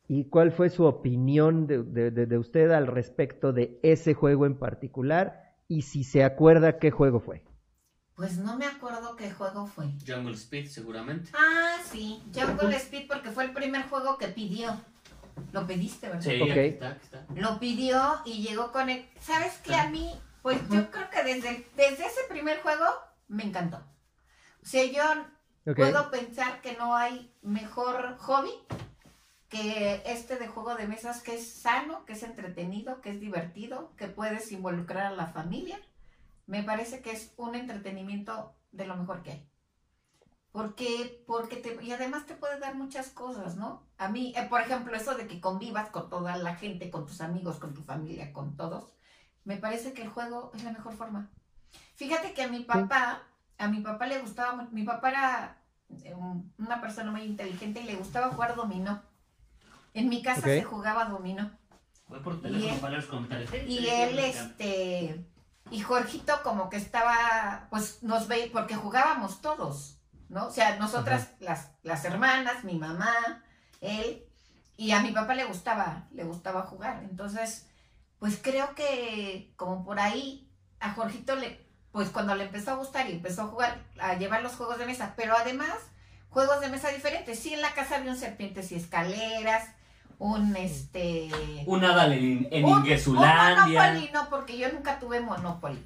¿Y cuál fue su opinión de, de- de- de usted al respecto de ese juego en particular? Y si se acuerda qué juego fue. Pues no me acuerdo qué juego fue. Jungle Speed, seguramente. Ah, sí, Jungle Speed porque fue el primer juego que pidió. Lo pediste, ¿verdad? Sí, aquí está, aquí está. Lo pidió y llegó con él. ¿Sabes qué? A mí, pues yo creo que desde, desde ese primer juego me encantó. O sea, yo puedo pensar que no hay mejor hobby que este de juego de mesas que es sano, que es entretenido, que es divertido, que puedes involucrar a la familia. Me parece que es un entretenimiento de lo mejor que hay. Porque, porque te, y además te puede dar muchas cosas, ¿no? A mí, eh, por ejemplo, eso de que convivas con toda la gente, con tus amigos, con tu familia, con todos, me parece que el juego es la mejor forma. Fíjate que a mi papá, a mi papá le gustaba, mi papá era eh, un- una persona muy inteligente y le gustaba jugar dominó. En mi casa se jugaba dominó. Voy por Y teléfono él- para los comentarios. Y él, este, y Jorgito como que estaba, pues nos veía, porque jugábamos todos, ¿no? O sea, nosotras, las, las hermanas, mi mamá, él, y a mi papá le gustaba, le gustaba jugar. Entonces, pues creo que como por ahí a Jorgito le, pues cuando le empezó a gustar y empezó a jugar, a llevar los juegos de mesa, pero además juegos de mesa diferentes. Sí, en la casa había un serpientes y escaleras, un este... Un Adal en, en Un- Ingesulandia. Un Monopoly, no, porque yo nunca tuve Monopoly.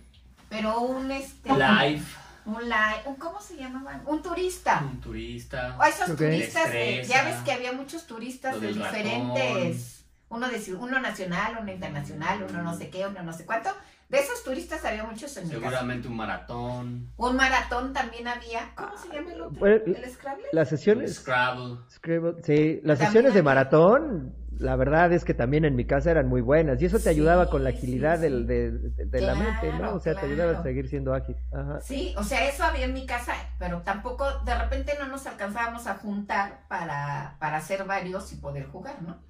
Pero un este. Live. Un live. Un, ¿Cómo se llamaban? Un turista. Un turista. O esos Ok. turistas, de- ya ves que había muchos turistas de diferentes. Uno, de, uno nacional, uno internacional, uno no sé qué, uno no sé cuánto. De esos turistas había muchos en mi casa. Seguramente un maratón. Un maratón también había. ¿Cómo se llama el otro? Bueno, ¿El Scrabble? Las sesiones, Scrabble. Scrabble, sí, las sesiones de maratón, la verdad es que también en mi casa eran muy buenas y eso te Sí, ayudaba con la agilidad sí. del- de, de- de la mente, ¿no? O sea, te ayudaba a seguir siendo ágil. Ajá. Sí, o sea, eso había en mi casa, pero tampoco, de repente no nos alcanzábamos a juntar para, para hacer varios y poder jugar, ¿no?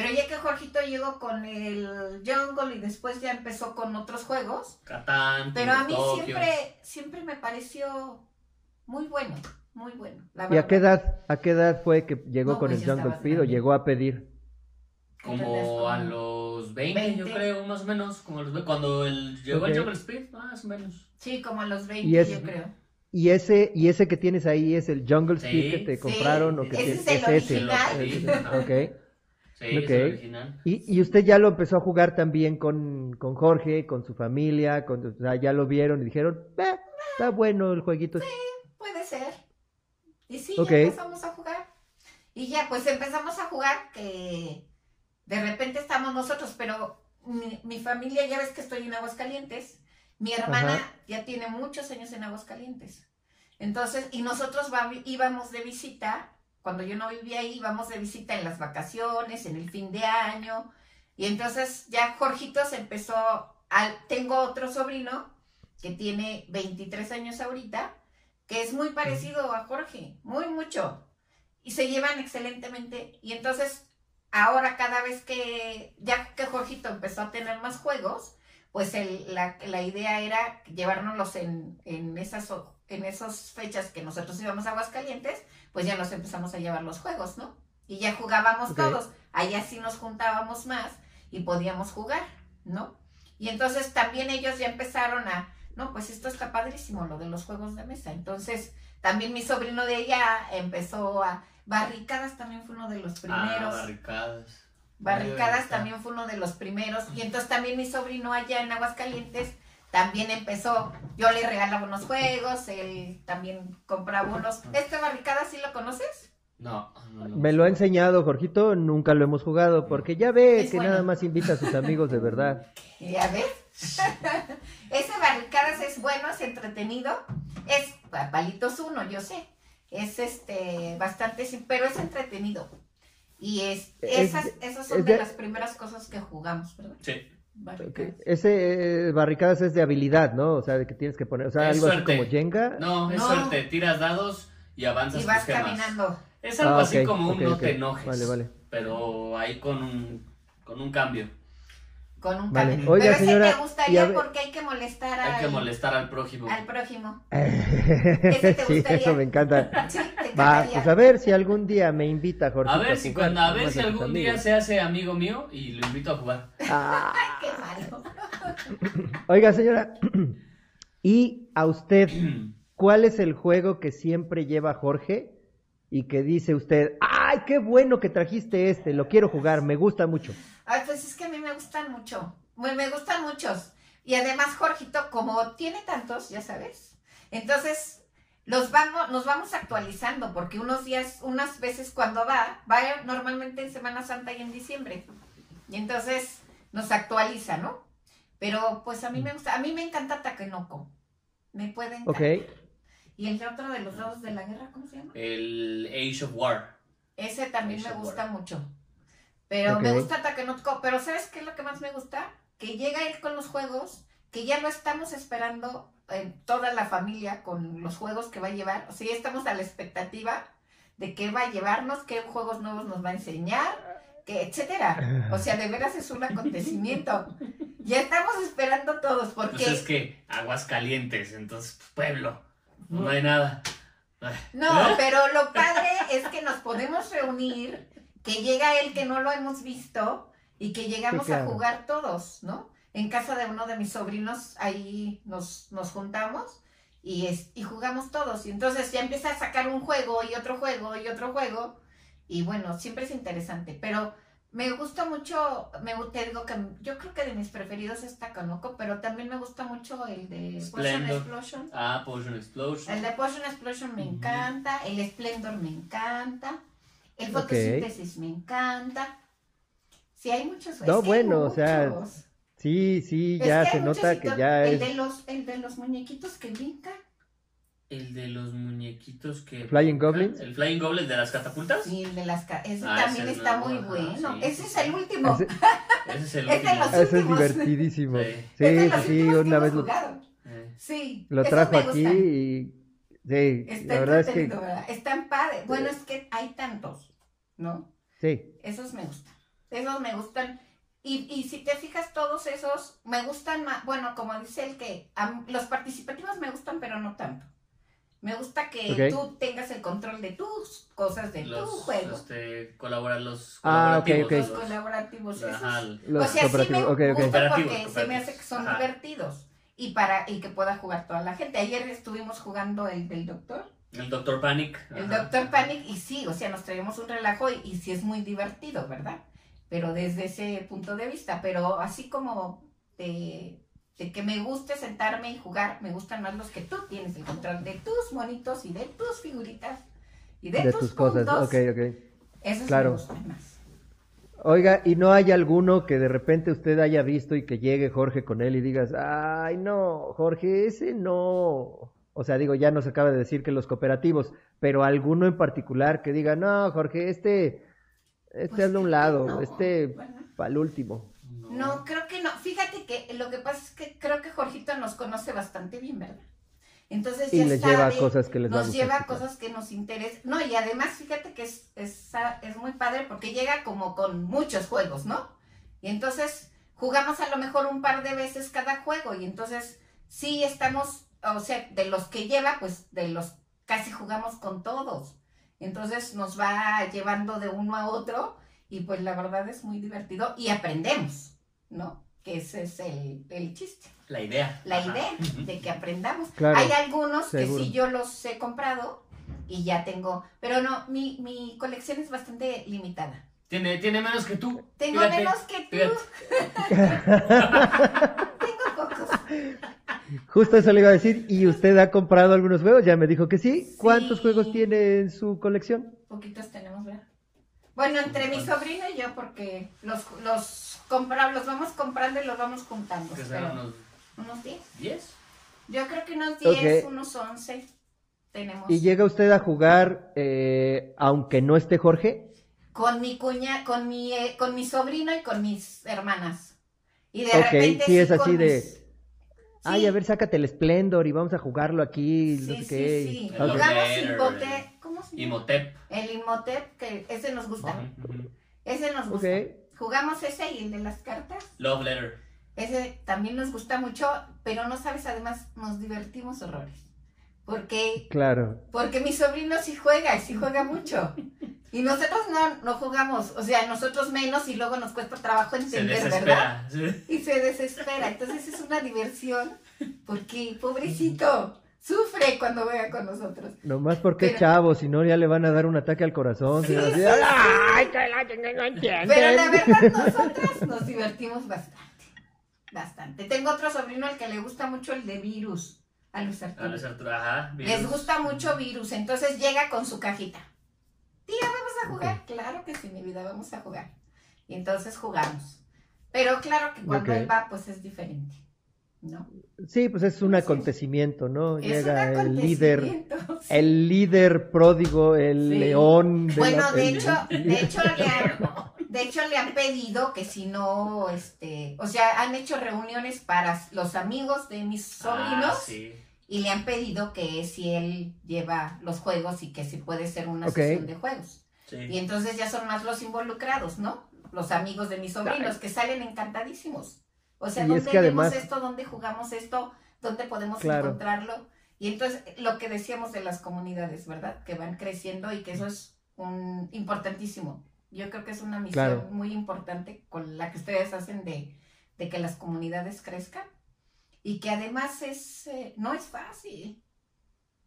Pero ya que Jorgito llegó con el Jungle y después ya empezó con otros juegos, Catán. pero a mí Tokio. siempre, siempre me pareció muy bueno, muy bueno. La ¿Y a qué edad, a qué edad fue que llegó No, con pues el Jungle Speed o llegó a pedir? Como a los 20, yo 20. creo, más o menos. Como los, cuando el, llegó el Jungle Speed, más o menos. Sí, como a los 20, Y es- yo creo. Y ese, y ese que tienes ahí es el Jungle Sí, Speed que te sí, compraron o que ese tienes- es el ese. original. Sí, ajá. Sí, Ok. es el original. Y, y usted ya lo empezó a jugar también con, con Jorge, con su familia, con, o sea, ya lo vieron y dijeron, "Eh, está bueno el jueguito. Puede ser. Y sí, ya empezamos a jugar. Y ya, pues empezamos a jugar que de repente estamos nosotros, pero mi, mi familia, ya ves que estoy en Aguascalientes, mi hermana Ajá. ya tiene muchos años en Aguascalientes. Entonces, y nosotros va- íbamos de visita, cuando yo no vivía ahí, íbamos de visita en las vacaciones, en el fin de año. Y entonces ya Jorgito se empezó, al, tengo otro sobrino que tiene 23 años ahorita, que es muy parecido a Jorge, muy mucho. Y se llevan excelentemente. Y entonces, ahora cada vez que, ya que Jorgito empezó a tener más juegos, pues el- la, la idea era llevárnoslos en, en, esas, en esas fechas que nosotros íbamos a Aguascalientes, pues ya nos empezamos a llevar los juegos, ¿no? Y ya jugábamos todos. Allá sí nos juntábamos más y podíamos jugar, ¿no? Y entonces también ellos ya empezaron a, no, pues esto está padrísimo, lo de los juegos de mesa. Entonces, también mi sobrino de ella empezó a, Barricadas también fue uno de los primeros. Ah, barricadas. Barricadas Ahí también fue uno de los primeros. Y entonces también mi sobrino allá en Aguascalientes también empezó. Yo le regalaba unos juegos, él también compraba unos. ¿Este Barricadas sí lo conoces? No, no, no. Me lo ha enseñado Jorgito, nunca lo hemos jugado, porque ya ve Es que bueno. nada más invita a sus amigos de verdad. Y a ver. Ese Barricadas es bueno, es entretenido. Es pa- palitos uno, yo sé. Es este bastante, pero es entretenido. Y es, Es esas, esas son es de, de- las primeras cosas que jugamos, ¿verdad? Sí. Barricadas. Ese eh, barricadas es de habilidad, ¿no? O sea, de que tienes que poner, o sea, Es algo así como Jenga. No, es No. suerte. Tiras dados y avanzas Y vas tus caminando. Es algo Ah, así como un no te enojes. Vale, vale. Pero ahí con un, con un cambio. Con un Vale. Oiga, Pero ese señora, te y a gustaría ver- porque hay que molestar Hay que al, molestar al prójimo. al prójimo. te sí, gustaría? eso me encanta. Sí, te Va, pues a ver si algún día me invita Jorge. A ver si cuando, a ver si algún día se hace amigo mío y lo invito a jugar. Ah. Qué malo. Oiga, señora, ¿y a usted cuál es el juego que siempre lleva Jorge y que dice usted, ay, qué bueno que trajiste este, lo quiero jugar, me gusta mucho? Ay, pues es que a mí me gustan mucho. Me gustan muchos. Y además, Jorgito, como tiene tantos, ya sabes, entonces los vamos, nos vamos actualizando, porque unos días, unas veces cuando va, va normalmente en Semana Santa y en diciembre. Y entonces nos actualiza, ¿no? Pero pues a mí me gusta, a mí me encanta Takenoko. Me puede encantar. Ok, Y el otro de los lados de la guerra, ¿cómo se llama? El Age of War. Ese también me Age gusta War. mucho. Pero me gusta Takenoko. Pero ¿sabes qué es lo que más me gusta? Que llega él con los juegos, que ya lo estamos esperando en toda la familia con los juegos que va a llevar. O sea, ya estamos a la expectativa de qué va a llevarnos, qué juegos nuevos nos va a enseñar, que etcétera. O sea, de veras es un acontecimiento. Ya estamos esperando todos, porque Pues es que aguas calientes, entonces pues, pueblo. No hay nada. Ay. No, pero lo padre es que nos podemos reunir, que llega él que no lo hemos visto y que llegamos Sí, claro. a jugar todos, ¿no? En casa de uno de mis sobrinos, ahí nos, nos juntamos y, es, y jugamos todos. Y entonces ya empieza a sacar un juego y otro juego y otro juego. Y bueno, siempre es interesante. Pero me gusta mucho, me, te digo que yo creo que de mis preferidos es Takanoko, pero también me gusta mucho el de Potion Splendor. Explosion. Ah, Potion Explosion. El de Potion Explosion me encanta, el Splendor me encanta, el fotosíntesis me encanta. Sí, hay muchos. No, es hay bueno, o sea. Sí, sí, Es ya que se nota que ya el es De los, el de los muñequitos que brincan. El de los muñequitos que. Flying Goblins. El Flying Goblin de las catapultas. Sí, el de las... ca- Ese Ah, también ese es está nuevo, muy bueno. sí, ese sí, es el último. Ese- Ese es el Es de último. Eso es divertidísimo. Sí. Es Sí, de sí, los sí, últimos que una vez lo. Eh, Sí. lo trajo aquí y sí, Está la verdad es que ¿verdad? Están padres. Bueno, es que hay tantos, ¿no? sí, Esos me gustan. Esos me gustan. Y, y si te fijas, todos esos me gustan más. Bueno, como dice el que los participativos me gustan, pero no tanto. Me gusta que tú tengas el control de tus cosas, de tu los, juego. este, colaboran los Ah, colaborativos. Los los- colaborativos. esos. Ajá, los o sea, sí me gusta Cooperativos, porque se me hace que son Ajá. divertidos. Y para y que pueda jugar toda la gente. Ayer estuvimos jugando el del doctor. El Doctor Panic. El. Doctor Panic, y sí, o sea, nos traemos un relajo y, y sí es muy divertido, ¿verdad? Pero desde ese punto de vista, pero así como de, de que me guste sentarme y jugar, me gustan más los que tú tienes el control de tus monitos y de tus figuritas y de, de tus, tus cosas, puntos. ok, ok. Esos claro. me gustan más. Oiga, ¿y no hay alguno que de repente usted haya visto y que llegue Jorge con él y digas, ay, no, Jorge, ese no? O sea, digo, ya nos acaba de decir que los cooperativos, pero alguno en particular que diga, no, Jorge, este, este Pues hazlo a un lado, no, este ¿verdad? para el último. No, creo que no. Fíjate que lo que pasa es que creo que Jorgito nos conoce bastante bien, ¿verdad? Entonces Y ya les sabe, lleva cosas que les nos lleva cosas que nos interesan. No, y además fíjate que es, es, es muy padre porque llega como con muchos juegos, ¿no? Y entonces jugamos a lo mejor un par de veces cada juego y entonces sí estamos, o sea, de los que lleva, pues de los casi jugamos con todos. Entonces nos va llevando de uno a otro y pues la verdad es muy divertido y aprendemos, ¿no? Que ese es el, el chiste La idea. la Ajá. idea de que aprendamos. Claro, Hay algunos seguro. que sí yo los he comprado y ya tengo, pero no, mi, mi colección es bastante limitada. Tiene, tiene menos que tú. Tengo Fíjate, menos que tú, tengo pocos. Justo eso le iba a decir, ¿y usted ha comprado algunos juegos? Ya me dijo que sí. ¿Cuántos Sí. juegos tiene en su colección? Poquitos tenemos, ¿verdad? Bueno, entre mi sobrino y yo, porque los, los compramos, los vamos comprando y los vamos juntando. Que pero serán unos unos 10. 10. Yo creo que unos 10, Ok. unos 11 tenemos. ¿Y llega usted a jugar eh, aunque no esté Jorge? Con mi cuña, con mi, eh, con mi sobrino y con mis hermanas. Y de Ok, repente sí, es así de, mis- Ay, Sí. a ver, sácate el Splendor y vamos a jugarlo aquí, no Sí, sé sí, qué. sí. Jugamos Imhotep. ¿Cómo se llama? Imhotep. El Imhotep, que ese nos gusta. Ese nos gusta. Ok. Jugamos ese y el de las cartas. Love Letter. Ese también nos gusta mucho, pero no sabes, además nos divertimos horrores. Porque, Claro. porque mi sobrino sí juega, y sí juega mucho. Y nosotros no, no jugamos, o sea, nosotros menos y luego nos cuesta trabajo Se entender, ¿verdad? Sí. y se desespera. Entonces es una diversión porque, pobrecito, sufre cuando juega con nosotros. Nomás porque es Pero- chavo, si no ya le van a dar un ataque al corazón. Sí, a. Pero la verdad, nosotras nos divertimos bastante. Bastante. Tengo otro sobrino al que le gusta mucho el de virus. A Luis A Arturo. Luis Arturo, ajá. Les gusta mucho virus. Entonces llega con su cajita. Tía, vamos a jugar. Claro que sí, mi vida, vamos a jugar. Y entonces jugamos. Pero claro que cuando él va, pues es diferente. ¿No? Sí, pues es un acontecimiento, ¿no? Es Llega un el líder, el líder pródigo, el Sí. león. de Bueno, la- de el- hecho, de hecho le han, de hecho le han pedido que si no, este, o sea, han hecho reuniones para los amigos de mis sobrinos Ah, sí. y le han pedido que si él lleva los juegos y que si puede ser una sesión de juegos. sí. Y entonces ya son más los involucrados, ¿no? Los amigos de mis sobrinos que salen encantadísimos. O sea, Y ¿dónde es que vemos además- esto? ¿Dónde jugamos esto? ¿Dónde podemos Claro. encontrarlo? Y entonces, lo que decíamos de las comunidades, ¿verdad? Que van creciendo y que eso es un importantísimo. Yo creo que es una misión Claro. muy importante con la que ustedes hacen de, de que las comunidades crezcan. Y que además es, eh, no es fácil.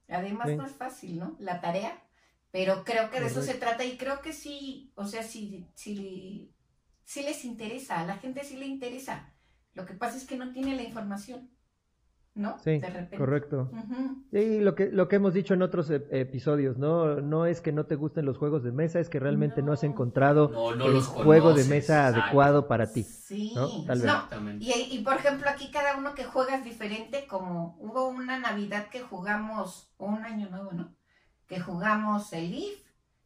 Además no es fácil, ¿no? La tarea. Pero creo que de eso se trata y creo que sí, o sea, sí, sí, sí les interesa, a la gente sí le interesa. Lo que pasa es que no tiene la información. ¿no? Sí, De repente. correcto. Ujú. Y lo que, lo que hemos dicho en otros ep- episodios, ¿no? No es que no te gusten los juegos de mesa, es que realmente no, has encontrado No, no el juego de mesa exacto. adecuado para ti. Sí, ¿no? Tal vez. no, Exactamente. Y, y, por ejemplo, aquí cada uno que juega es diferente, como hubo una Navidad que jugamos, o un año nuevo, ¿no? Que jugamos el IF,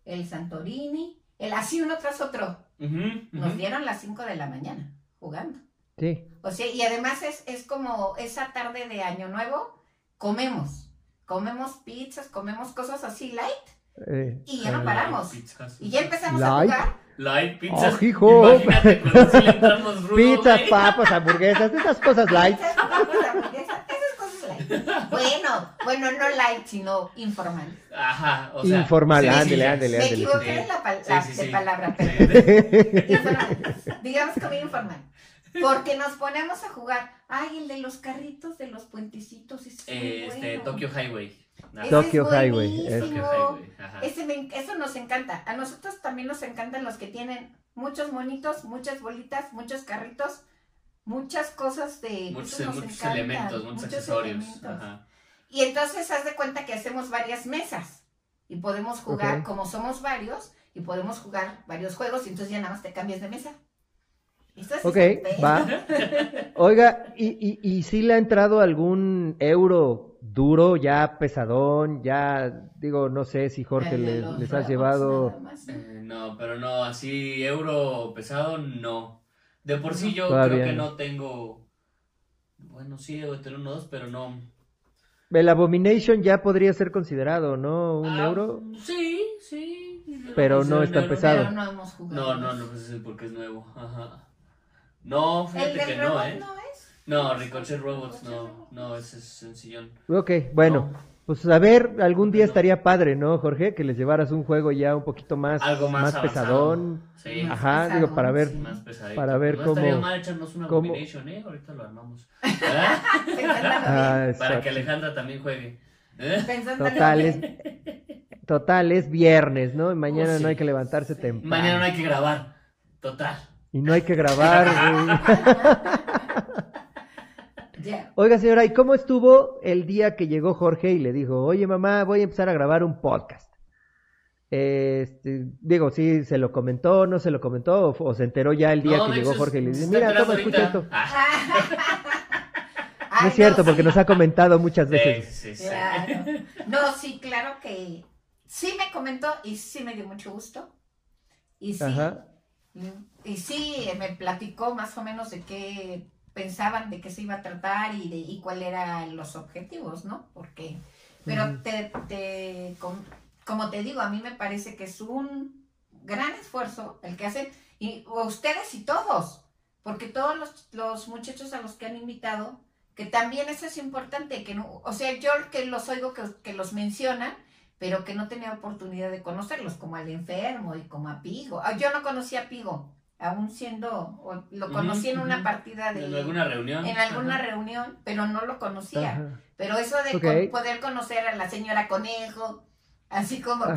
el Santorini, el así uno tras otro. Ujú, Nos dieron las 5 de la mañana jugando. Sí, O sea, y además es, es como esa tarde de año nuevo, comemos. Comemos pizzas, comemos cosas así light eh, y ya no paramos. Pizzas. Y ya empezamos Light. a jugar. Light pizzas. ¡Oh, hijo! Imagínate cuando sí le entramos rudo, Pizzas, güey. papas, hamburguesas, esas cosas light. Esas cosas, hamburguesas, esas cosas light. Bueno, bueno, no light, sino informal. Ajá, o sea. Informal, sí, ándele, sí, ándele, Me equivoqué sí. de la pal- Sí, la- sí, de sí. palabra, Sí. pero informal. Digamos muy informal. Porque nos ponemos a jugar. Ay, el de los carritos de los puentecitos. es muy Eh, Este, bueno. Tokyo Highway. Ese Tokyo es Highway, buenísimo. Tokyo Highway. Ajá. Ese me- eso nos encanta. A nosotros también nos encantan los que tienen muchos monitos, muchas bolitas, muchos carritos, muchas cosas de... Muchos, muchos encanta, elementos, muchos, accesorios. elementos. Ajá. Y entonces haz de cuenta que hacemos varias mesas y podemos jugar, como somos varios, y podemos jugar varios juegos y entonces ya nada más te cambias de mesa. Ok, va. Oiga, ¿y, y, y si le ha entrado algún euro duro, ya pesadón, ya, digo, no sé si Jorge le- les has llevado... ¿no? Eh, no, pero no, así euro pesado, no. De por sí yo Todavía creo que no. no tengo. Bueno, sí, debo tener uno o dos, pero no. El Abomination ya podría ser considerado, ¿no? Un Ah, euro. Sí, sí. yo lo Pero no considero es tan un euro. pesado. Pero no hemos jugado. No, no, no, pues es porque es nuevo. Ajá. No, fíjate que no, ¿eh? no es. No, Ricochet Robots, no, no, ese es sencillón. Ok, bueno. No. Pues a ver, algún día No. estaría padre, ¿no, Jorge? Que les llevaras un juego ya un poquito más, Algo más, pesadón. Sí, Ajá, pesadón, digo, para ver. sí. más pesadito. Para ver no cómo- estaría mal echarnos una cómo- combination, ¿eh? Ahorita lo armamos. ¿Ah? Pensándolo Ah, Para que Alejandra también juegue. ¿Eh? Total, es, total, es viernes, ¿no? Y mañana Oh, sí. no hay que levantarse Sí. temprano. Mañana no hay que grabar. Total. Y no hay que grabar. güey. Oiga, señora, ¿y cómo estuvo el día que llegó Jorge y le dijo, oye, mamá, voy a empezar a grabar un podcast? Este, digo, sí, se lo comentó, no se lo comentó, o, o se enteró ya el día No, que llegó Jorge y le dice, mira, toma, escucha esto. Ah, No es cierto, porque sí. nos ha comentado muchas sí, veces. sí, sí. Claro. No, sí, claro que sí me comentó y sí me dio mucho gusto. Y sí, Ajá. Y sí me platicó más o menos de qué pensaban, de qué se iba a tratar y de y cuáles eran los objetivos, ¿no? Porque, pero te, te com- como te digo, a mí me parece que es un gran esfuerzo el que hacen, y ustedes y todos, porque todos los, los muchachos a los que han invitado, que también eso es importante, que no, o sea, yo que los oigo que, que los mencionan, pero que no tenía oportunidad de conocerlos, como al enfermo y como a Pigo. Ah, Yo no conocía a Pigo, aún siendo, o lo conocí en una partida de... En alguna reunión. En alguna reunión, pero no lo conocía. Pero eso de con- poder conocer a la señora Conejo, así como que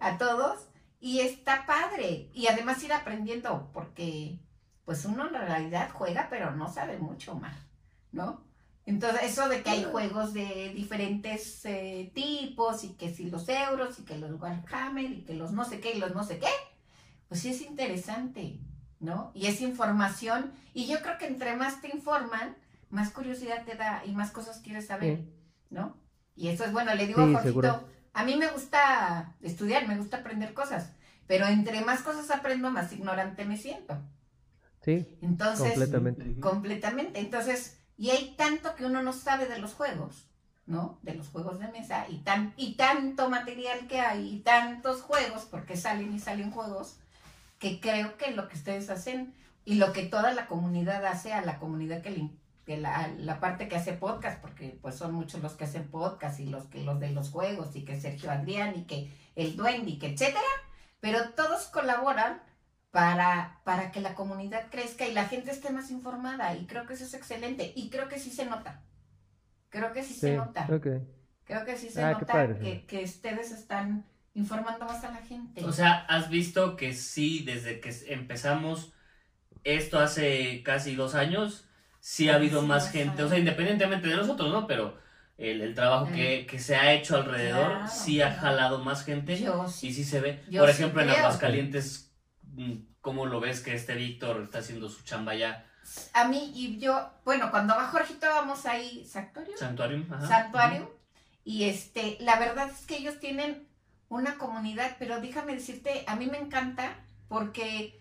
a todos, y está padre. Y además ir aprendiendo, porque pues uno en realidad juega, pero no sabe mucho más, ¿no? Entonces, eso de que hay juegos de diferentes eh, tipos, y que si los euros, y que los Warhammer, y que los no sé qué, y los no sé qué, pues sí es interesante, ¿no? Y es información, y yo creo que entre más te informan, más curiosidad te da y más cosas quieres saber, Sí. ¿no? Y eso es bueno, le digo Sí, a Jorgito, seguro. a mí me gusta estudiar, me gusta aprender cosas, pero entre más cosas aprendo, más ignorante me siento. Sí, Entonces, completamente. Completamente. Entonces, y hay tanto que uno no sabe de los juegos, ¿no? De los juegos de mesa, y, tan, y tanto material que hay, y tantos juegos, porque salen y salen juegos, que creo que lo que ustedes hacen y lo que toda la comunidad hace a la comunidad que, le- la, la parte que hace podcast, porque pues son muchos los que hacen podcast y los que los de los juegos y que Sergio Adrián y que el duende y que etcétera, pero todos colaboran para, para que la comunidad crezca y la gente esté más informada y creo que eso es excelente y creo que sí se nota. Creo que sí, se Sí, nota. ok. Creo que sí se Ah, nota que, que ustedes están informando más a la gente. O sea, has visto que sí, desde que empezamos esto hace casi dos años, sí ha habido Sí, más gente, sé. o sea, independientemente de nosotros, ¿no? Pero el, el trabajo que, que se ha hecho alrededor Claro, sí ha jalado más gente Yo y sí. sí se ve. Por sí ejemplo, en creo. Aguascalientes, ¿cómo lo ves que este Víctor está haciendo su chamba ya? A mí y yo, bueno, cuando va Jorgito vamos ahí, ¿Santuario? Santuario. Ajá. Santuario. Y este, la verdad es que ellos tienen una comunidad, pero déjame decirte, a mí me encanta porque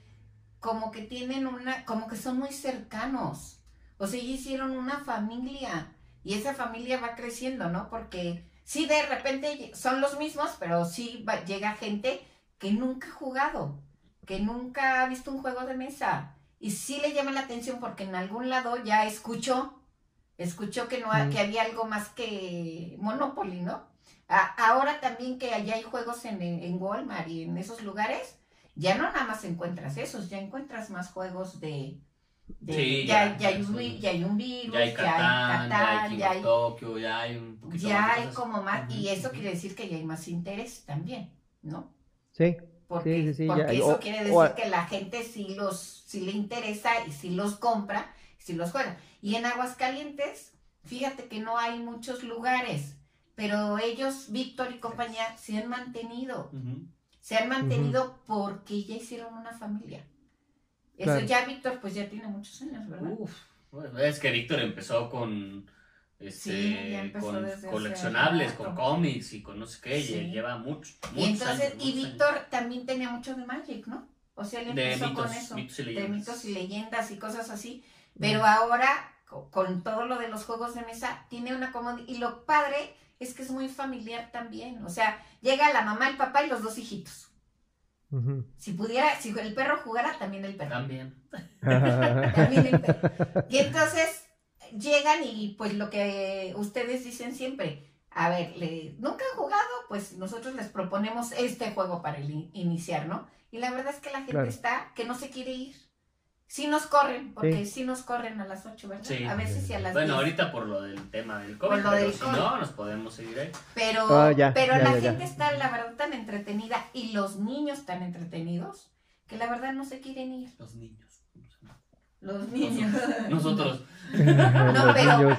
como que tienen una, como que son muy cercanos. O sea, ellos hicieron una familia y esa familia va creciendo, ¿no? Porque sí, de repente son los mismos, pero sí va- llega gente que nunca ha jugado, que nunca ha visto un juego de mesa. Y sí le llama la atención porque en algún lado ya escuchó, escuchó que, no ha- Mm. que había algo más que Monopoly, ¿no? A- ahora también que allá hay juegos en, en Walmart y en esos lugares, ya no nada más encuentras esos, ya encuentras más juegos de... de- Sí, ya, ya, ya hay ya un, ya hay un virus, Ya hay Catán, ya hay Catán, ya hay Tokyo, ya hay un poquito ya más hay cosas. como más, y eso quiere decir que ya hay más interés también, ¿no? Sí, Porque, Sí, sí, sí, porque ya- eso o- quiere decir que la gente sí los, sí le interesa y sí los compra, sí los juega. Y en Aguascalientes, fíjate que no hay muchos lugares, pero ellos, Víctor y compañía, se han mantenido. Se han mantenido porque ya hicieron una familia. Eso Claro. ya Víctor, pues ya tiene muchos años, ¿verdad? Uf, bueno, es que Víctor empezó con este Sí, con coleccionables, con cómics y con no sé qué, Sí. lleva mucho, y entonces, años, y Víctor también tenía mucho de Magic, ¿no? O sea, él de empezó mitos, con eso. mitos y de leyendas. mitos y leyendas y cosas así. Pero ahora, co- con todo lo de los juegos de mesa, tiene una comodidad. Y lo padre es que es muy familiar también. O sea, llega la mamá, el papá y los dos hijitos. Si pudiera, si el perro jugara, también el perro. También. También el perro. Y entonces llegan y pues lo que ustedes dicen siempre, a ver, le- nunca han jugado, pues nosotros les proponemos este juego para el in- iniciar, ¿no? Y la verdad es que la gente Claro. está que no se quiere ir. Sí nos corren, porque Sí. sí, nos corren a las 8, ¿verdad? Sí. A veces y a las Bueno, 10. ahorita por lo del tema del Por COVID, lo pero del si COVID. no, nos podemos seguir ahí. Pero, Ah, ya, pero ya, la ya, ya. gente está, la verdad, tan entretenida y los niños tan entretenidos que la verdad no se quieren ir. Los niños. Los niños. Nosotros. No, pero-.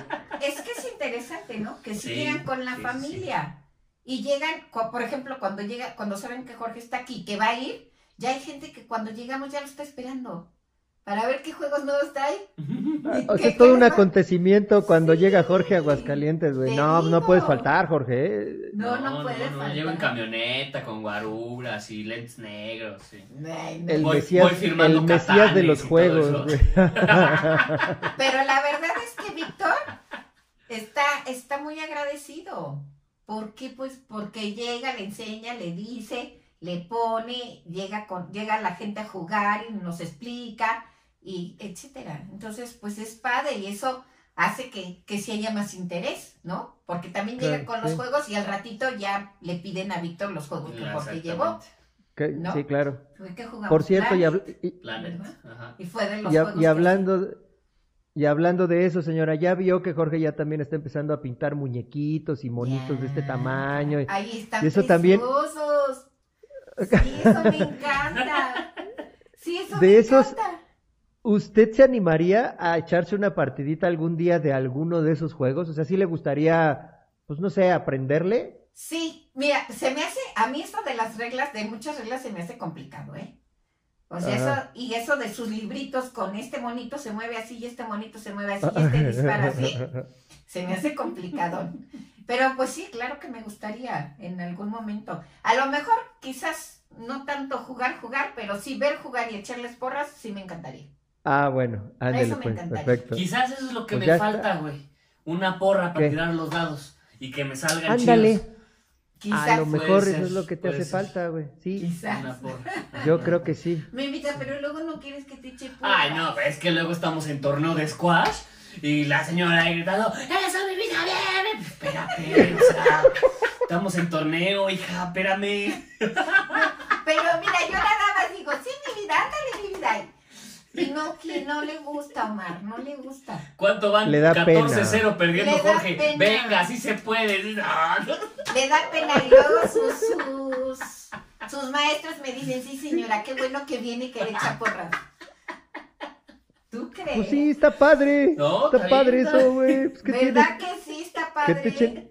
Es que es interesante, ¿no? Que si Sí, llegan con la sí, sí, familia y llegan, por ejemplo, cuando llega, cuando saben que Jorge está aquí, que va a ir, ya hay gente que cuando llegamos ya lo está esperando para ver qué juegos nuevos trae. O ¿Qué sea, es todo un acontecimiento cuando Sí, llega Jorge a Aguascalientes, güey. No, no puedes faltar, Jorge. ¿eh? No, no, puede faltar. Llevo en camioneta con guaruras y lentes negros. sí. Ay, no. El Voy- Mesías, voy el Mesías de los juegos, güey. Pero la verdad es que Víctor está, está muy agradecido. ¿Por qué? Pues porque llega, le enseña, le dice, le pone, llega con, llega la gente a jugar y nos explica, y etcétera. Entonces, pues es padre y eso hace que, que sí haya más interés, ¿no? Porque también llega Claro, con los sí. juegos y al ratito ya le piden a Víctor los juegos que Jorge llevó. exactamente. Que- ¿No? Sí, claro. Fue que Por cierto, y, Planet, habl- y- Planet. ¿Verdad? Ajá. y fue de los y juegos y que- hablando, y hablando de eso, señora, ya vio que Jorge ya también está empezando a pintar muñequitos y monitos de este tamaño. y- Ahí están Y eso también-. Sí, eso me encanta. Sí, eso De me esos- encanta. ¿Usted se animaría a echarse una partidita algún día de alguno de esos juegos? O sea, ¿sí le gustaría, pues no sé, aprenderle? Sí, mira, se me hace, a mí esto de las reglas, de muchas reglas se me hace complicado, ¿eh? O sea, Ajá. eso, y eso de sus libritos con este monito se mueve así y este monito se mueve así y este dispara así, se me hace complicado. Pero pues sí, claro que me gustaría en algún momento. A lo mejor quizás no tanto jugar, jugar, pero sí ver jugar y echarles porras, sí me encantaría. Ah, bueno, ándale Eso me pues, encantaría. perfecto. Quizás eso es lo que Pues me falta, güey. Una porra para ¿Qué? tirar los dados y que me salgan Ándale. chidos. Quizás, A lo mejor ser, eso es lo que te hace ser. falta, güey. Sí, quizás. Una porra. yo creo que sí. Me invita, pero luego no quieres que te eche porras. Ay, no, es que luego estamos en torneo de squash y la señora ahí gritando, ¡Eso mi vida bien! Espérate, o sea, estamos en torneo, hija, espérame. Pero mira, yo nada más digo, sí, mi vida, ándale, mi vida. Y no, que no le gusta, Omar, no le gusta. ¿Cuánto van? Le da 14-0 perdiendo Le da Jorge. pena. Venga, así se puede. No. Le da pena y luego sus, sus, sus maestros me dicen, sí, señora, qué bueno que viene y que le echa porras. ¿Tú crees? Pues sí, está padre. No, está está padre eso, güey. Pues, ¿qué tiene? ¿Verdad que sí está Que padre?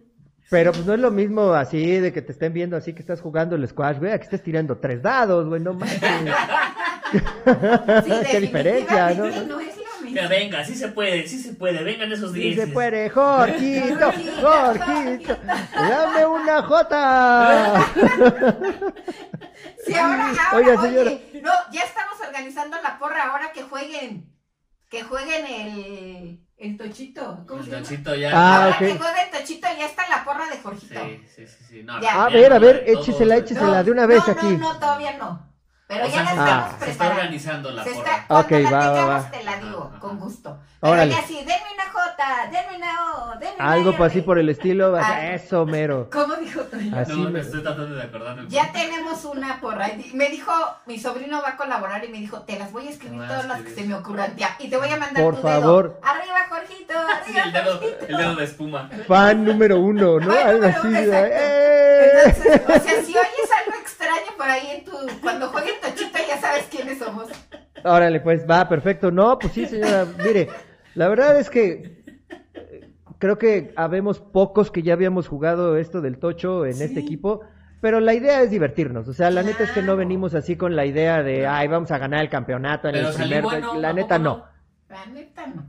Pero pues no es lo mismo así de que te estén viendo así que estás jugando el squash, güey, aquí estás tirando tres dados, güey, no manches. Sí, Qué diferencia, ¿no? no es lo mismo. Que venga, sí se puede, sí se puede, vengan esos Sí días. se puede, Jorgito, Jorgito, dame una jota. Sí, ahora, ahora, Oiga, oye, señora. no, ya estamos organizando la porra ahora que jueguen, que jueguen el, el tochito. ¿Cómo se El llama? Nachito ya. Ah, ahora ok. que jueguen tochito ya está la porra de Jorgito. Sí, sí, sí, sí. No, Ya. no, A ver, a no, ver, échesela, échesela de una vez no, aquí. No, no, todavía no. Pero O ya sea, la estamos está, se está preparando. organizando la Se porra. está, cuando Ok, la va, va, tengamos va. te la digo, con gusto. Pero Órale. ya sí, denme una J, denme una O, denme una Algo R. pues así por el estilo, va- Ah. eso mero. ¿Cómo dijo Toño? Así No, me estoy tratando de acordarme. Ya tenemos una porra. Y Me dijo, mi sobrino va a colaborar y me dijo, te las voy a escribir todas las que se me ocurran. Ya, y te voy a mandar Por tu favor. dedo. Arriba, Jorgito, Sí, el dedo, Jorgito. el dedo de espuma. Fan número uno, ¿no? Fan Algo número así. ¡Eh! Entonces, o sea, si oyes algo extraño por ahí en tu, cuando jueguen tochito, ya sabes quiénes somos. Órale, pues va, perfecto. No, pues sí, señora. Mire, la verdad es que eh, creo que habemos pocos que ya habíamos jugado esto del tocho en este equipo. Pero la idea es divertirnos, o sea, la neta es que no venimos así con la idea de, ay, vamos a ganar el campeonato en Pero el primer... bueno. la ¿a neta no. La neta no.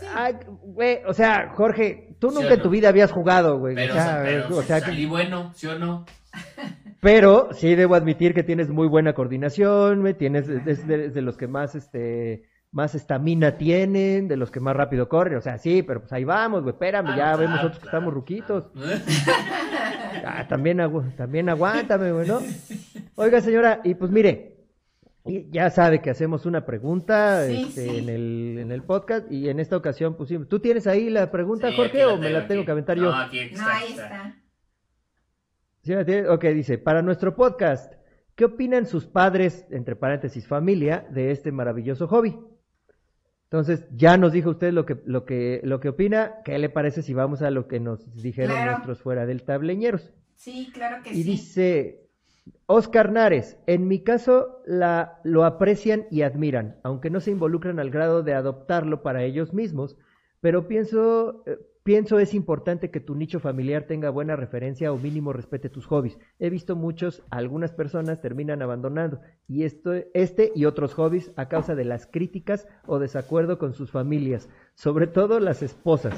Sí. Ay, güey, o sea, Jorge, tú ¿Sí nunca en no? tu vida habías jugado, güey. Pero, o sea, pero o sea, que- salí bueno, ¿sí o no? Pero sí debo admitir que tienes muy buena coordinación, tienes es de, es de los que más este más estamina tienen, de los que más rápido corren, o sea, sí, pero pues ahí vamos, güey, espérame, Ah, ya vemos claro, otros que estamos ruquitos. Ah, también agu- también aguántame, güey, ¿no? Oiga, señora, y pues mire, y ya sabe que hacemos una pregunta Sí, este, sí. en el en el podcast y en esta ocasión pusimos, ¿tú tienes ahí la pregunta, Sí, Jorge, o me la tengo aquí. que aventar no, yo? Aquí está, No, ahí está. Sí, la tiene. Ok, dice, para nuestro podcast, ¿qué opinan sus padres, entre paréntesis familia, de este maravilloso hobby? Entonces, ya nos dijo usted lo que, lo que, lo que opina. ¿Qué le parece si vamos a lo que nos dijeron Claro. nuestros fuera del tableñeros? Sí, claro que Y sí. dice, Oscar Nares, en mi caso la, lo aprecian y admiran, aunque no se involucran al grado de adoptarlo para ellos mismos, pero pienso, eh, pienso es importante que tu nicho familiar tenga buena referencia o mínimo respete tus hobbies. He visto muchos, algunas personas terminan abandonando y esto, este y otros hobbies a causa de las críticas o desacuerdo con sus familias, sobre todo las esposas.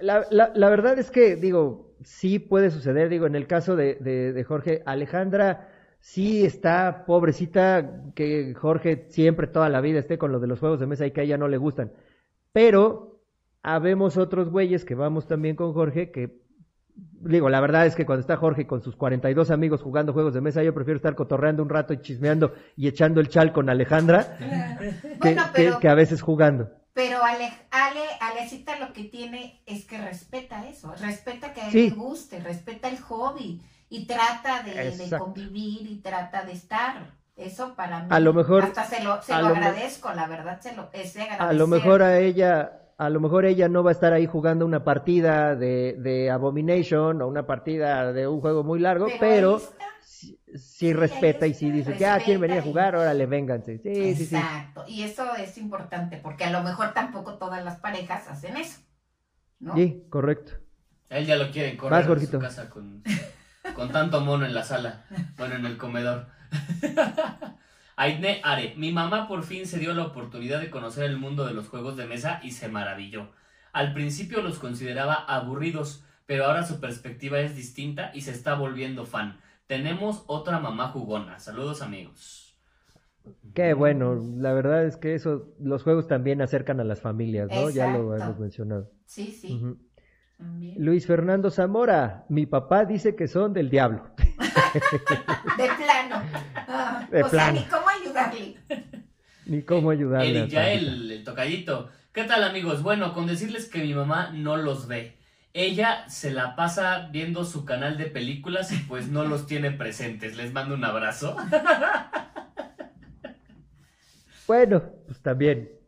La, la, verdad es que, digo, sí puede suceder, digo, en el caso de, de Jorge, Alejandra sí está pobrecita, que Jorge siempre toda la vida esté con lo de los juegos de mesa y que a ella no le gustan. Pero habemos otros güeyes que vamos también con Jorge que, digo, la verdad es que cuando está Jorge con sus 42 amigos jugando juegos de mesa, yo prefiero estar cotorreando un rato y chismeando y echando el chal con Alejandra que, Bueno, que- pero- que a veces jugando. Pero Ale, Ale, Alecita lo que tiene es que respeta eso, respeta que a él Sí. le guste, respeta el hobby y trata de, de Exacto. convivir y trata de estar. Eso para mí. A lo mejor- Hasta se lo, se a lo agradezco, la verdad, se lo, es de A lo mejor a ella, a lo mejor ella no va a estar ahí jugando una partida de, de Abomination o una partida de un juego muy largo, pero, sí, sí respeta y sí dice que ah, quieren venir a jugar, órale, vénganse. Sí, sí, sí. Exacto, y eso es importante, porque a lo mejor tampoco todas las parejas hacen eso, ¿no? Sí, correcto. A Él ya lo quieren correr Vas, de Jorgito. su casa con, con tanto mono en la sala. Bueno, en el comedor. Aidne Are, mi mamá por fin se dio la oportunidad de conocer el mundo de los juegos de mesa y se maravilló. Al principio los consideraba aburridos, pero ahora su perspectiva es distinta y se está volviendo fan. Tenemos otra mamá jugona. Saludos amigos. Qué bueno, la verdad es que eso, los juegos también acercan a las familias, ¿no? Ya lo hemos mencionado. Sí, sí. También. Luis Fernando Zamora, mi papá dice que son del diablo. De plano. Ah, De o sea, ni cómo ayudarle. Ni cómo ayudarle. Yael, el tocallito. ¿Qué tal amigos? Bueno, con decirles que mi mamá no los ve. Ella se la pasa viendo su canal de películas y pues no los tiene presentes. Les mando un abrazo. Bueno, pues también.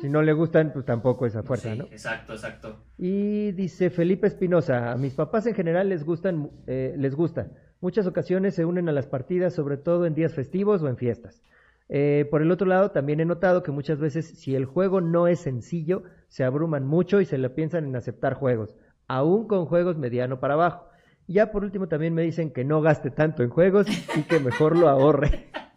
Si no le gustan, pues tampoco esa fuerza, Sí, ¿no? Exacto, exacto. Y dice Felipe Espinosa, a mis papás en general les gustan, eh, les gusta. Muchas ocasiones se unen a las partidas, sobre todo en días festivos o en fiestas. Eh, por el otro lado, también he notado que muchas veces si el juego no es sencillo, se abruman mucho y se le piensan en aceptar juegos, aún con juegos mediano para abajo. Ya por último también me dicen que no gaste tanto en juegos y que mejor lo ahorre.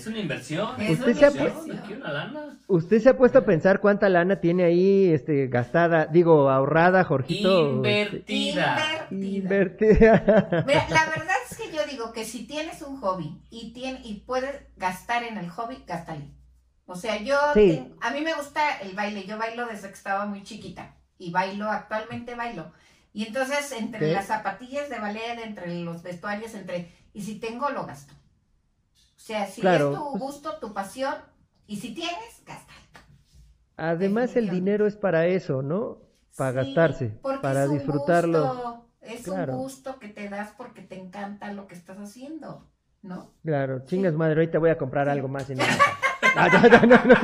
Es una inversión. Es ¿Usted una se ha inversión, una lana. ¿Usted se ha puesto a pensar cuánta lana tiene ahí este, gastada, digo, ahorrada, Jorgito? Invertida. Invertida. Invertida. Mira, la verdad es que yo digo que si tienes un hobby y, tiene, y puedes gastar en el hobby, gástale. O sea, yo, Sí. ten- a mí me gusta el baile, yo bailo desde que estaba muy chiquita y bailo, actualmente bailo. Y entonces entre las zapatillas de ballet, entre los vestuarios, entre, y si tengo, lo gasto. O sea, si Claro, es tu gusto, tu pasión, y si tienes, gasta. Además, el dinero es para eso, ¿no? Para Sí, gastarse, para es disfrutarlo. gusto, es Claro. un gusto que te das porque te encanta lo que estás haciendo, ¿no? Claro, chingas madre, ahorita voy a comprar algo más. en. No, no, no, no.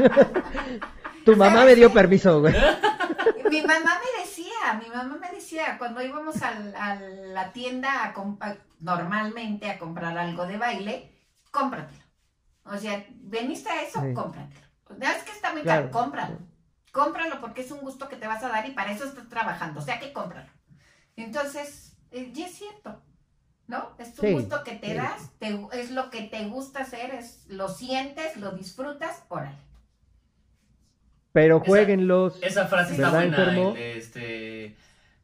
Tu mamá me dio permiso, güey. Mi mamá me decía, mi mamá me decía, cuando íbamos al- a, la tienda a a- normalmente a comprar algo de baile, cómpratelo. O sea, veniste a eso, Sí. cómpratelo. No es que está muy Claro. caro, cómpralo. Cómpralo porque es un gusto que te vas a dar y para eso estás trabajando. O sea que cómpralo. Entonces, eh, y es cierto, ¿no? Es un Sí, gusto que te sí. das, te- es lo que te gusta hacer, es lo sientes, lo disfrutas, órale. Pero Esa- jueguenlos. Esa frase está ¿Verdad, buena. el de, este,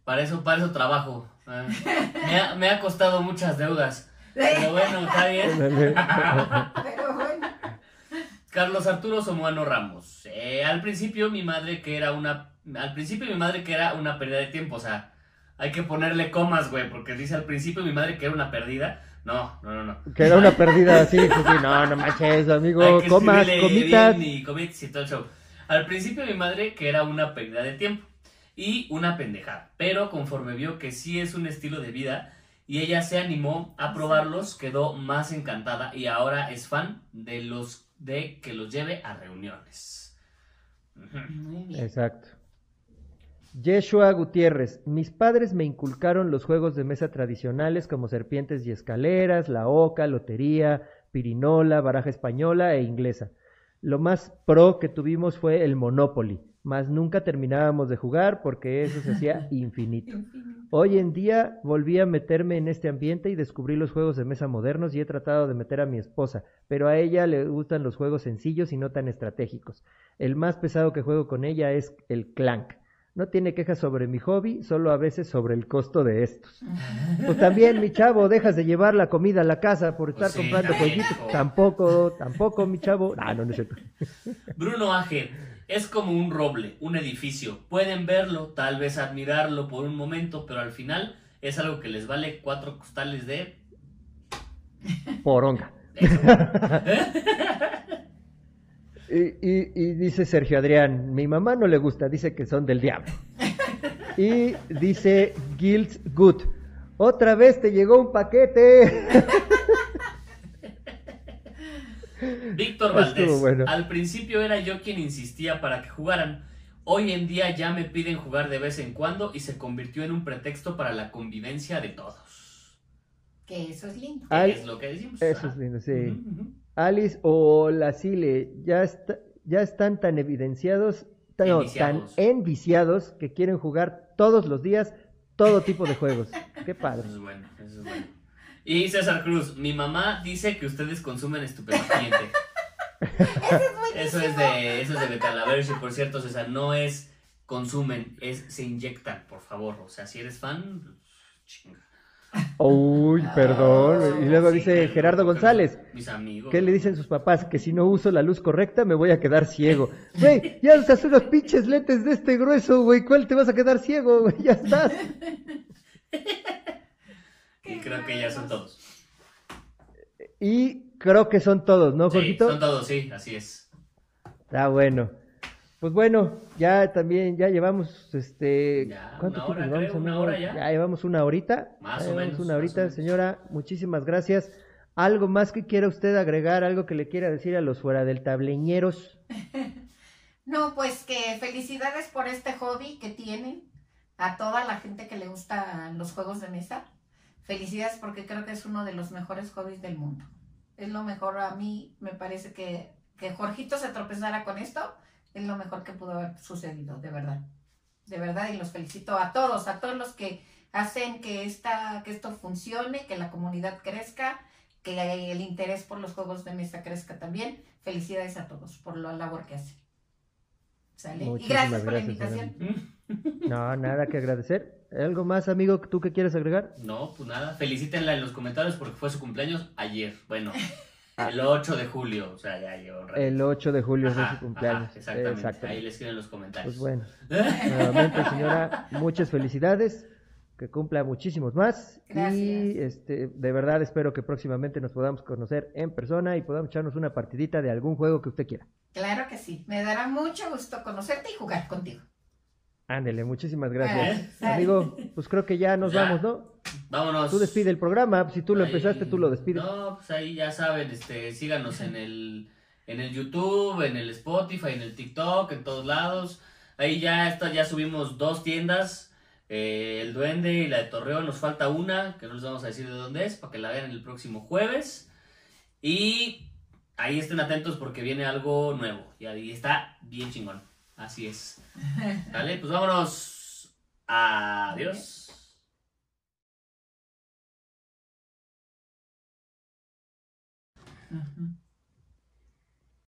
para eso, para eso trabajo. Ah, me, ha, me ha costado muchas deudas. Pero bueno, está bien. Pero bueno. Carlos Arturo Somuano Ramos. Eh, al principio mi madre que era una. Al principio mi madre que era una pérdida de tiempo. O sea, hay que ponerle comas, güey. Porque dice al principio mi madre que era una perdida. No, no, no, no. Que era una pérdida así, pues sí, no, no manches, amigo, Hay que comas, comitas. y comitas y todo el show. Al principio mi madre que era una pérdida de tiempo y una pendejada, pero conforme vio que sí es un estilo de vida y ella se animó a probarlos, quedó más encantada y ahora es fan de los de que los lleve a reuniones. Ujú. Muy bien. Exacto. Yeshua Gutiérrez, mis padres me inculcaron los juegos de mesa tradicionales como serpientes y escaleras, la oca, lotería, pirinola, baraja española e inglesa. Lo más pro que tuvimos fue el Monopoly, mas nunca terminábamos de jugar porque eso se hacía infinito. Hoy en día volví a meterme en este ambiente y descubrí los juegos de mesa modernos y he tratado de meter a mi esposa, pero a ella le gustan los juegos sencillos y no tan estratégicos. El más pesado que juego con ella es el Clank. No tiene quejas sobre mi hobby, solo a veces sobre el costo de estos. Pues también, mi chavo, dejas de llevar la comida a la casa por estar Pues sí, comprando hijo. Tampoco, tampoco, mi chavo. Ah, no, no es cierto. Bruno Aje es como un roble, un edificio. Pueden verlo, tal vez admirarlo por un momento, pero al final es algo que les vale cuatro costales de Poronga. Y, y- y dice Sergio Adrián, mi mamá no le gusta, dice que son del diablo. Y dice Guilt Good, otra vez te llegó un paquete. Víctor Valdés, bueno. al principio era yo quien insistía para que jugaran. Hoy en día ya me piden jugar de vez en cuando y se convirtió en un pretexto para la convivencia de todos. Que eso es lindo. Es lo que decimos. Eso es lindo, sí. Alice o la Sile, ya, está- ya están tan evidenciados, tan, no, tan Enviciados. enviciados que quieren jugar todos los días todo tipo de juegos. Qué padre. Eso es bueno, eso es bueno. Y César Cruz, mi mamá dice que ustedes consumen estupefaciente. Eso es de, eso es de Betalaverse, por cierto, César, no es consumen, es se inyectan, por favor. O sea, si eres fan, chinga. Uy, perdón. Y luego dice Gerardo González. Mis amigos. ¿Qué le dicen sus papás? Que si no uso la luz correcta me voy a quedar ciego. Güey, ya usas unos pinches lentes de este grueso, güey. ¿Cuál te vas a quedar ciego, güey? Ya estás. Y creo que ya son todos. Y creo que son todos, ¿no, Sí, Jorgito? son todos, sí, así es. Está bueno. Pues bueno, ya también, ya llevamos, este, Ya, ¿cuánto una tiempo hora, llevamos, creo, una hora ya. llevamos una horita. Más Ya o llevamos menos, una horita, menos. señora, muchísimas gracias. ¿Algo más que quiera usted agregar? ¿Algo que le quiera decir a los fuera del tableñeros? No, pues que felicidades por este hobby que tienen a toda la gente que le gustan los juegos de mesa. felicidades porque creo que es uno de los mejores hobbies del mundo. Es lo mejor a mí, me parece que, que Jorgito se tropezara con esto, es lo mejor que pudo haber sucedido, de verdad. De verdad, y los felicito a todos, a todos los que hacen que, esta, que esto funcione, que la comunidad crezca, que el interés por los juegos de mesa crezca también. Felicidades a todos por la labor que hacen. ¿Sale? y Muchísimas gracias por la gracias, invitación. No, nada que agradecer. ¿Algo más, amigo, tú que quieres agregar? No, pues nada, felicítenla en los comentarios porque fue su cumpleaños ayer. Bueno. El 8 de julio, o sea, ya llevo un rato. El 8 de julio es su cumpleaños. ajá, exactamente. Exactamente. Ahí les escriben en los comentarios. Pues bueno, nuevamente, señora, muchas felicidades. Que cumpla muchísimos más. Gracias. Y este, de verdad espero que próximamente nos podamos conocer en persona y podamos echarnos una partidita de algún juego que usted quiera. Claro que sí. Me dará mucho gusto conocerte y jugar contigo. Ándele, muchísimas gracias. Amigo, pues creo que ya nos Ya. vamos, ¿no? Vámonos. Tú despide el programa. Si tú lo Ahí- empezaste, tú lo despides. No, pues ahí ya saben, este, síganos en el, en el YouTube, en el Spotify, en el TikTok, en todos lados. Ahí ya está, ya subimos dos tiendas, eh, el Duende y la de Torreón. Nos falta una, que no les vamos a decir de dónde es, para que la vean el próximo jueves. Y ahí estén atentos porque viene algo nuevo. Y ahí está bien chingón. Así es. Vale, pues vámonos. Adiós.